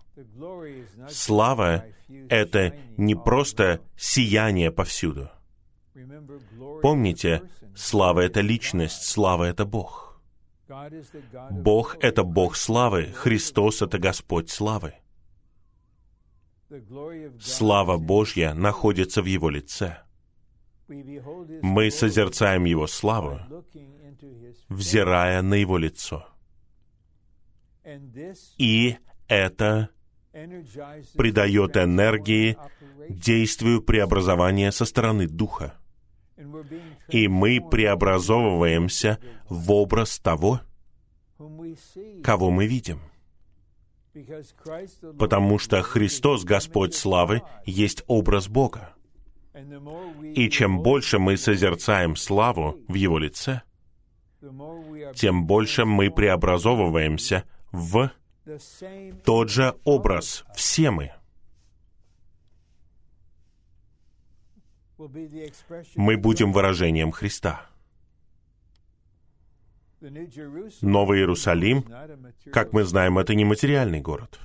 S1: Слава — это не просто сияние повсюду. Помните, Слава — это личность, слава — это Бог. Бог — это Бог славы, Христос — это Господь славы. Слава Божья находится в Его лице. Мы созерцаем Его славу, взирая на Его лицо. И это придает энергии действию преобразования со стороны Духа. И мы преобразовываемся в образ того, кого мы видим. Потому что Христос, Господь славы, есть образ Бога. И чем больше мы созерцаем славу в Его лице, тем больше мы преобразовываемся в тот же образ, все мы. Мы будем выражением Христа. Новый Иерусалим, как мы знаем, это не материальный город.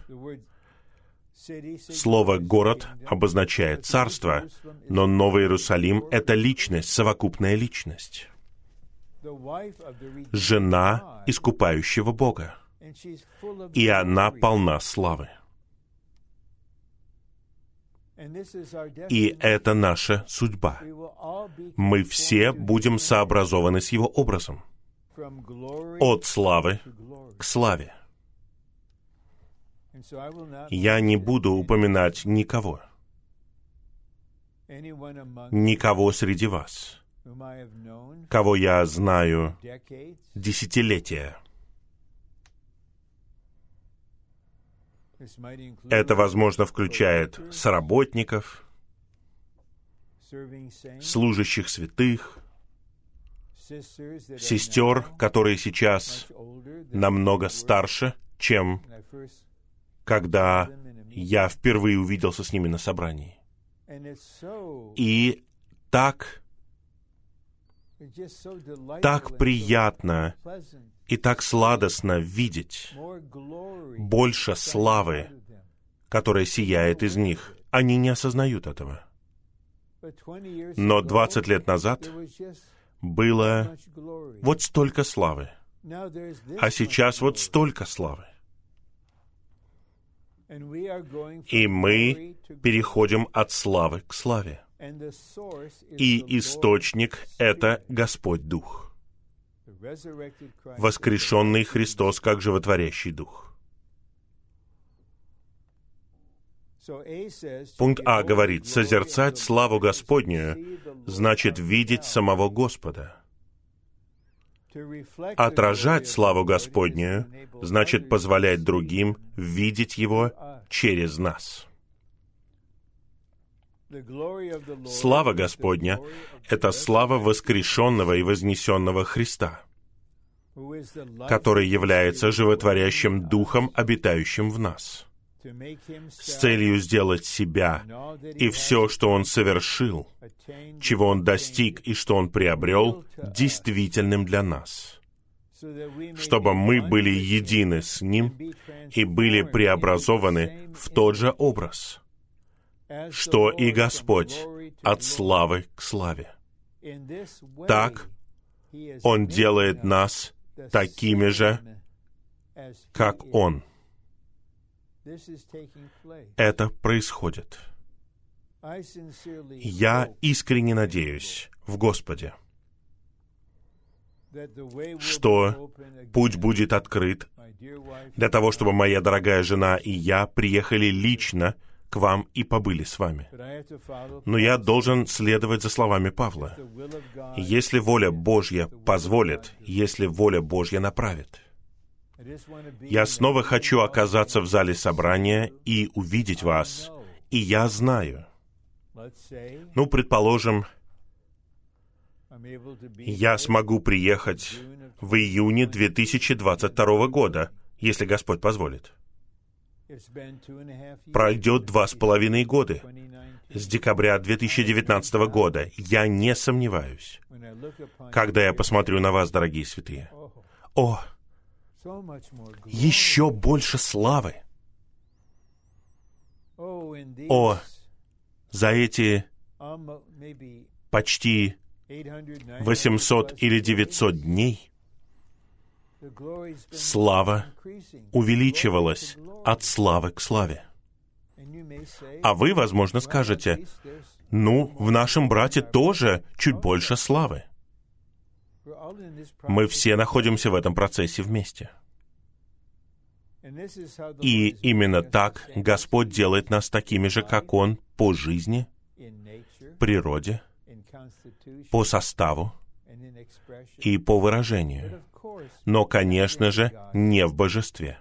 S1: Слово «город» обозначает царство, но Новый Иерусалим — это личность, совокупная личность. Жена искупающего Бога. И она полна славы. И это наша судьба. Мы все будем сообразованы с Его образом. От славы к славе. Я не буду упоминать никого, никого среди вас, кого я знаю десятилетия. Это, возможно, включает соработников, служащих святых, сестер, которые сейчас намного старше, чем когда я впервые увиделся с ними на собрании. И так, так приятно и так сладостно видеть больше славы, которая сияет из них. Они не осознают этого. Но 20 лет назад было вот столько славы, а сейчас вот столько славы. И мы переходим от славы к славе. И источник — это Господь Дух. Воскрешенный Христос как животворящий Дух. Пункт А говорит, созерцать славу Господнюю значит видеть самого Господа. Отражать славу Господнюю значит позволять другим видеть Его через нас. Слава Господня — это слава воскрешенного и вознесенного Христа, который является животворящим Духом, обитающим в нас — с целью сделать себя и все, что он совершил, чего он достиг и что он приобрел, действительным для нас, чтобы мы были едины с ним и были преобразованы в тот же образ, что и Господь от славы к славе. Так Он делает нас такими же, как Он — это происходит. Я искренне надеюсь в Господе, что путь будет открыт для того, чтобы моя дорогая жена и я приехали лично к вам и побыли с вами. Но я должен следовать за словами Павла. Если воля Божья позволит, если воля Божья направит — я снова хочу оказаться в зале собрания и увидеть вас. И я знаю. Ну, предположим, я смогу приехать в июне 2022 года, если Господь позволит. Пройдет два с половиной года с декабря 2019 года. Я не сомневаюсь, когда я посмотрю на вас, дорогие святые. О, еще больше славы. О, за эти почти 800 или 900 дней слава увеличивалась от славы к славе. А вы, возможно, скажете, ну, в нашем брате тоже чуть больше славы. Мы все находимся в этом процессе вместе. И именно так Господь делает нас такими же, как Он, по жизни, природе, по составу и по выражению. Но, конечно же, не в божестве.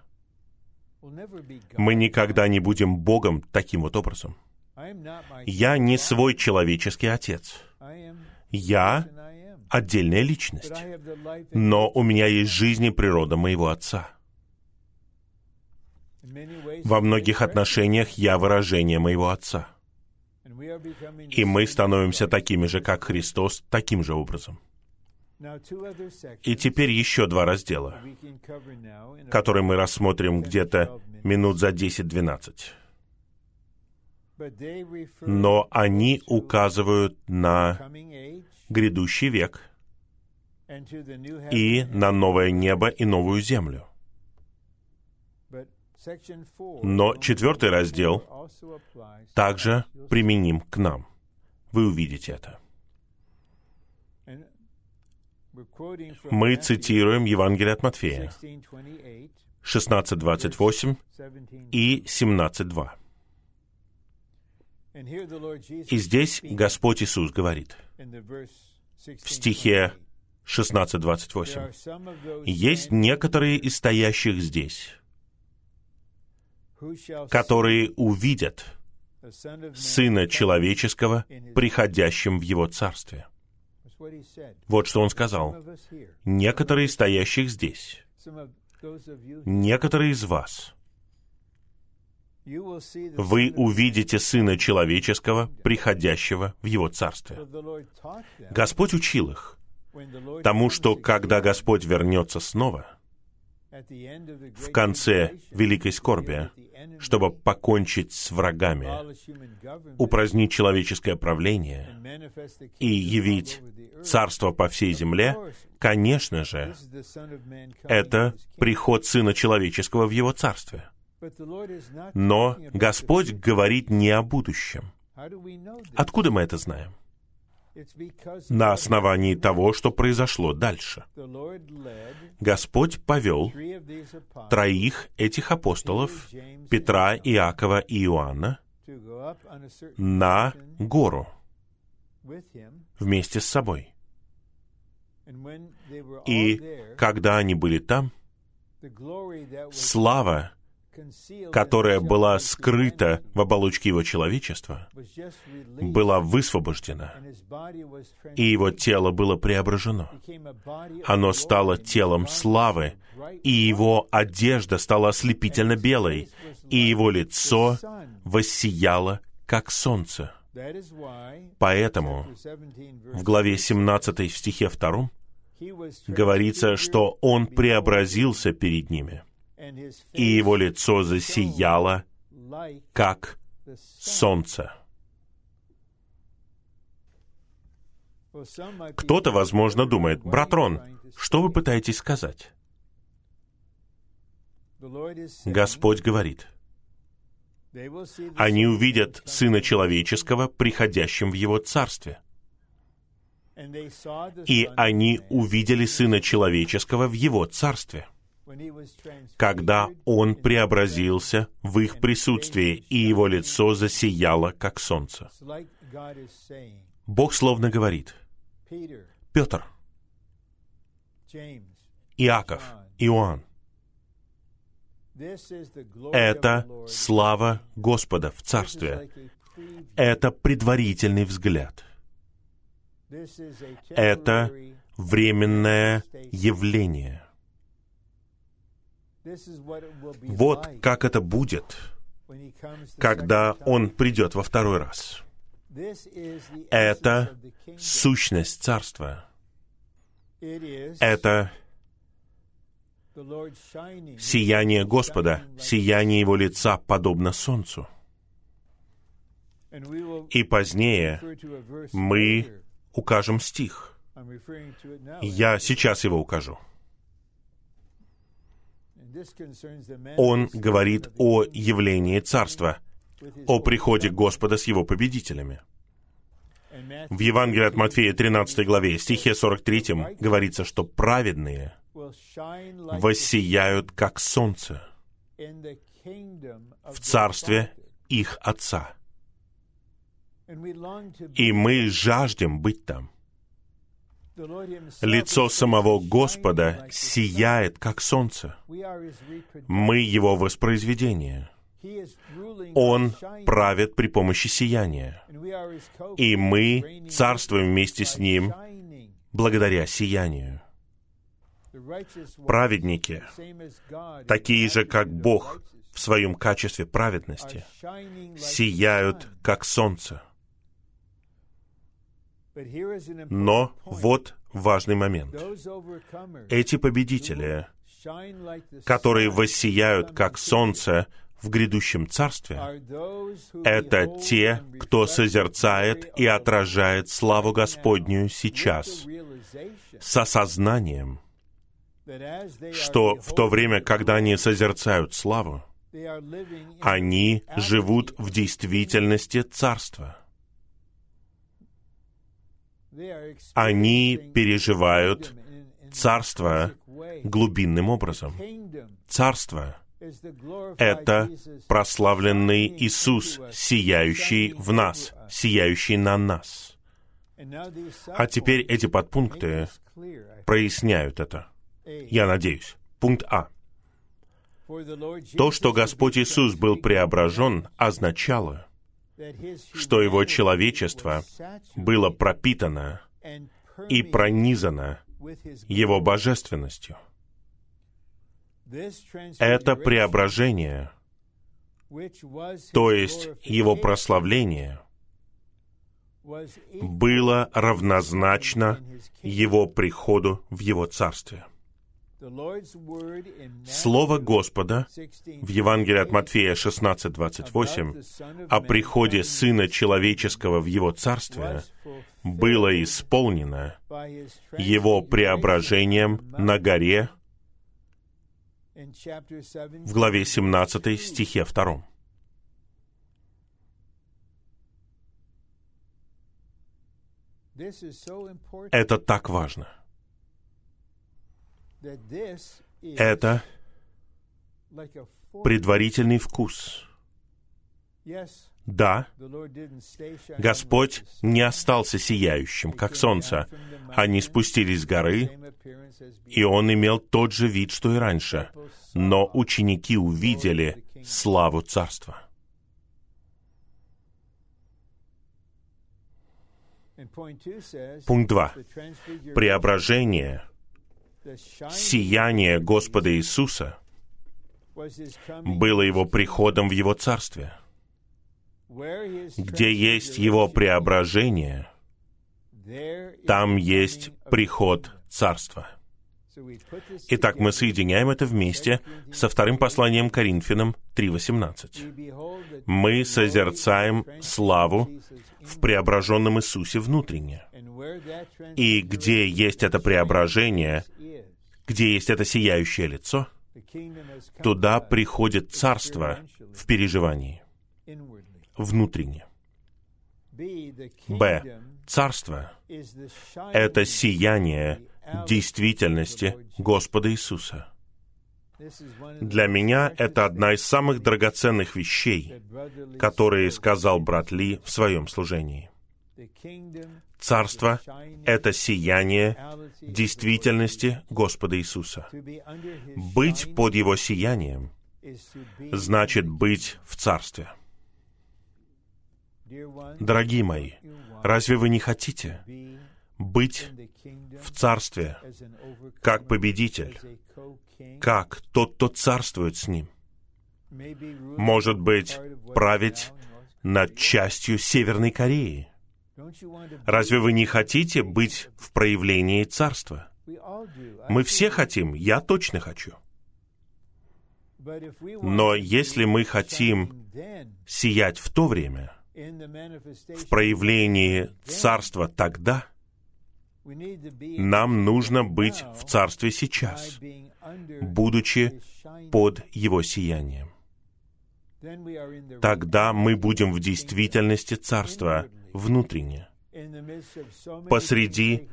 S1: Мы никогда не будем Богом таким вот образом. Я не свой человеческий отец. Я отдельная личность. Но у меня есть жизнь и природа моего отца. Во многих отношениях я выражение моего отца. И мы становимся такими же, как Христос, таким же образом. И теперь еще два раздела, которые мы рассмотрим где-то минут за 10-12. Но они указывают на грядущий век и на новое небо и новую землю. Но четвертый раздел также применим к нам. Вы увидите это. Мы цитируем Евангелие от Матфея, 16.28 и 17.2. И здесь Господь Иисус говорит в стихе 16.28. «Есть некоторые из стоящих здесь, которые увидят Сына Человеческого, приходящим в Его Царствие». Вот что Он сказал. «Некоторые стоящих здесь, некоторые из вас, вы увидите Сына Человеческого, приходящего в Его Царствие». Господь учил их тому, что когда Господь вернется снова, в конце великой скорби, чтобы покончить с врагами, упразднить человеческое правление и явить царство по всей земле, конечно же, это приход Сына Человеческого в Его Царстве. Но Господь говорит не о будущем. Откуда мы это знаем? на основании того, что произошло дальше. Господь повел троих этих апостолов, Петра, Иакова и Иоанна, на гору вместе с собой. И когда они были там, слава, которая была скрыта в оболочке его человечества, была высвобождена, и его тело было преображено. Оно стало телом славы, и его одежда стала ослепительно белой, и его лицо воссияло, как солнце. Поэтому в главе 17 в стихе 2 говорится, что он преобразился перед ними — и его лицо засияло, как солнце. Кто-то, возможно, думает, брат Рон, что вы пытаетесь сказать? Господь говорит, они увидят Сына Человеческого, приходящим в Его Царстве. И они увидели Сына Человеческого в Его Царстве — когда Он преобразился в их присутствии, и Его лицо засияло, как солнце. Бог словно говорит, Петр, Иаков, Иоанн, это слава Господа в Царстве. Это предварительный взгляд. Это временное явление — вот как это будет, когда Он придет во второй раз. Это сущность Царства. Это сияние Господа, сияние Его лица подобно солнцу. И позднее мы укажем стих. Я сейчас его укажу. Он говорит о явлении Царства, о приходе Господа с его победителями. В Евангелии от Матфея 13 главе, стихе 43 говорится, что праведные воссияют, как солнце, в царстве их Отца. И мы жаждем быть там. Лицо самого Господа сияет, как солнце. Мы Его воспроизведение. Он правит при помощи сияния. И мы царствуем вместе с Ним благодаря сиянию. Праведники, такие же, как Бог в своем качестве праведности, сияют, как солнце. Но вот важный момент. Эти победители, которые воссияют, как солнце, в грядущем царстве, это те, кто созерцает и отражает славу Господнюю сейчас, с осознанием, что в то время, когда они созерцают славу, они живут в действительности царства. Они переживают царство глубинным образом. Царство — это прославленный Иисус, сияющий в нас, сияющий на нас. А теперь эти подпункты проясняют это. Я надеюсь. Пункт А. То, что Господь Иисус был преображен, означало, что его человечество было пропитано и пронизано его божественностью. Это преображение, то есть его прославление, было равнозначно его приходу в его царстве. Слово Господа в Евангелии от Матфея 16:28 о приходе Сына Человеческого в Его Царствие было исполнено Его преображением на горе в главе 17 стихе 2. Это так важно. Это предварительный вкус. Да, Господь не остался сияющим, как солнце. Они спустились с горы, и Он имел тот же вид, что и раньше. Но ученики увидели славу Царства. Пункт 2. Преображение сияние Господа Иисуса было Его приходом в Его Царствие. Где есть Его преображение, там есть приход Царства. Итак, мы соединяем это вместе со вторым посланием Коринфянам 3.18. Мы созерцаем славу в преображенном Иисусе внутренне. И где есть это преображение, где есть это сияющее лицо, туда приходит царство в переживании, внутренне. Б. Царство — это сияние действительности Господа Иисуса. Для меня это одна из самых драгоценных вещей, которые сказал брат Ли в своем служении. Царство — это сияние действительности Господа Иисуса. Быть под Его сиянием значит быть в Царстве. Дорогие мои, разве вы не хотите быть в Царстве как победитель, как тот, кто царствует с Ним? Может быть, править над частью Северной Кореи — Разве вы не хотите быть в проявлении Царства? Мы все хотим, я точно хочу. Но если мы хотим сиять в то время, в проявлении Царства тогда, Нам нужно быть в Царстве сейчас, будучи под Его сиянием. Тогда мы будем в действительности Царства внутренне, посреди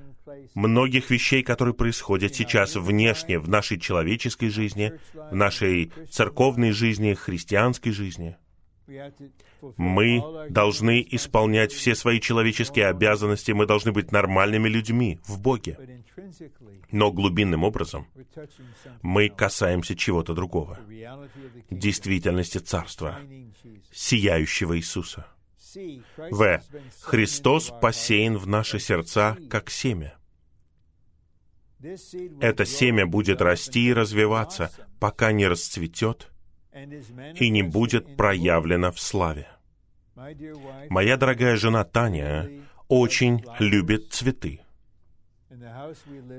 S1: многих вещей, которые происходят сейчас внешне, в нашей человеческой жизни, в нашей церковной жизни, христианской жизни. Мы должны исполнять все свои человеческие обязанности, мы должны быть нормальными людьми в Боге. Но глубинным образом мы касаемся чего-то другого. Действительности Царства, сияющего Иисуса. В. Христос посеян в наши сердца как семя. Это семя будет расти и развиваться, пока не расцветет и не будет проявлено в славе. Моя дорогая жена Таня очень любит цветы.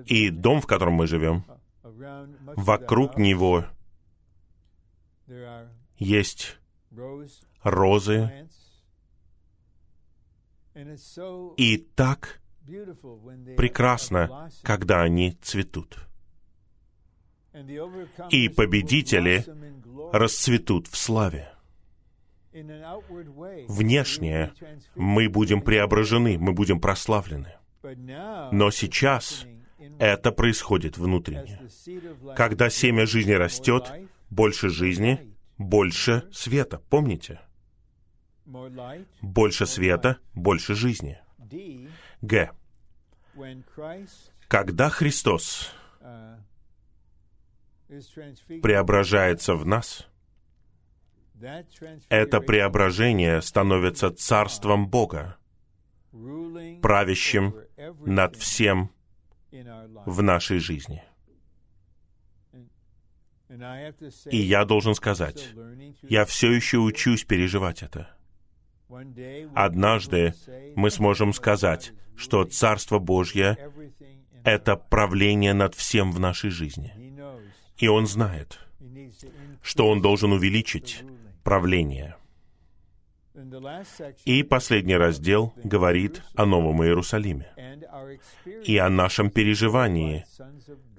S1: И дом, в котором мы живем, вокруг него есть розы. И так прекрасно, когда они цветут. И победители расцветут в славе. Внешне мы будем преображены, мы будем прославлены. Но сейчас это происходит внутренне. Когда семя жизни растет, больше жизни, больше света. Помните? Больше света, больше жизни. Г. Когда Христос преображается в нас, это преображение становится царством Бога, правящим над всем в нашей жизни. И я должен сказать, я все еще учусь переживать это. Однажды мы сможем сказать, что Царство Божье — это правление над всем в нашей жизни. И Он знает, что Он должен увеличить правление. И последний раздел говорит о Новом Иерусалиме и о нашем переживании,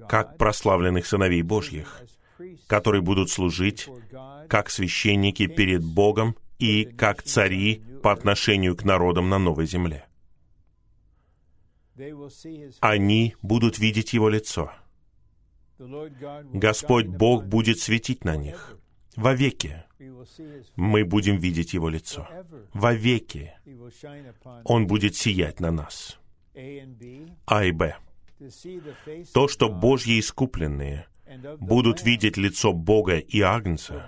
S1: как прославленных сыновей Божьих, которые будут служить как священники перед Богом и как цари по отношению к народам на новой земле. Они будут видеть Его лицо. Господь Бог будет светить на них. Вовеки мы будем видеть Его лицо. Вовеки Он будет сиять на нас. А и Б. То, что Божьи искупленные будут видеть лицо Бога и Агнца,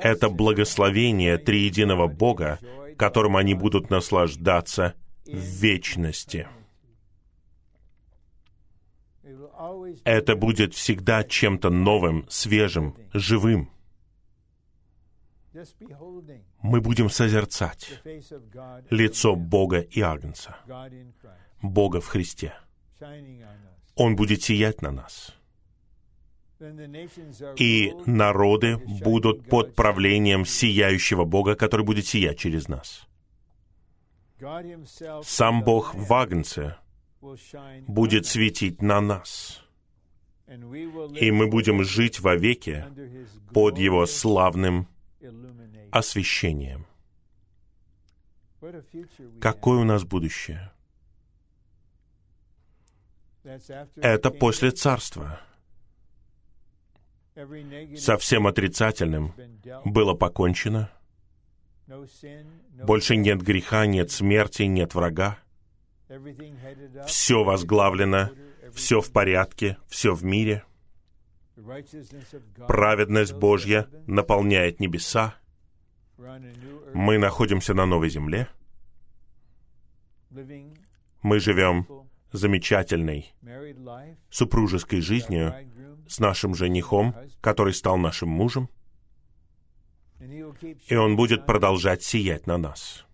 S1: это благословение триединого Бога, которым они будут наслаждаться в вечности. Это будет всегда чем-то новым, свежим, живым. Мы будем созерцать лицо Бога и Агнца, Бога в Христе. Он будет сиять на нас. И народы будут под правлением сияющего Бога, который будет сиять через нас. Сам Бог в Агнце будет светить на нас. И мы будем жить вовеки под Его славным освящением. Какое у нас будущее? Это после царства. Совсем отрицательным было покончено. Больше нет греха, нет смерти, нет врага. Все возглавлено, все в порядке, все в мире. Праведность Божья наполняет небеса. Мы находимся на новой земле. Мы живем замечательной супружеской жизнью с нашим женихом, который стал нашим мужем, и он будет продолжать сиять на нас.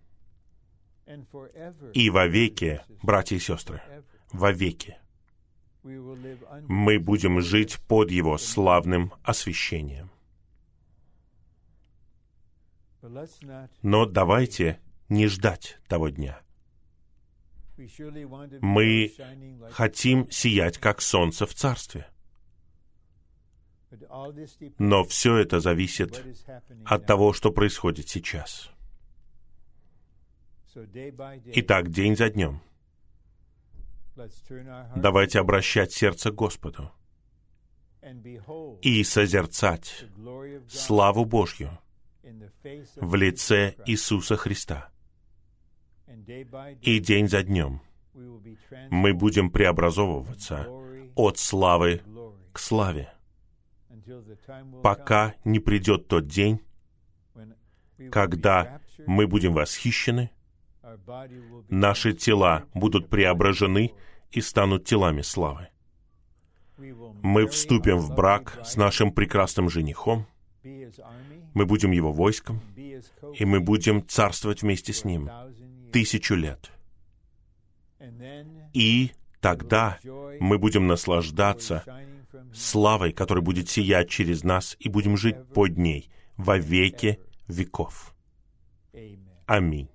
S1: И вовеки, братья и сестры, вовеки мы будем жить под Его славным освящением. Но давайте не ждать того дня. Мы хотим сиять, как солнце в Царстве. Но все это зависит от того, что происходит сейчас. Итак, день за днем. Давайте обращать сердце к Господу и созерцать славу Божью в лице Иисуса Христа. И день за днем мы будем преобразовываться от славы к славе, пока не придет тот день, когда мы будем восхищены, наши тела будут преображены и станут телами славы. Мы вступим в брак с нашим прекрасным женихом, мы будем его войском, и мы будем царствовать вместе с ним тысячу лет. И тогда мы будем наслаждаться славой, которая будет сиять через нас, и будем жить под ней во веки веков. Аминь.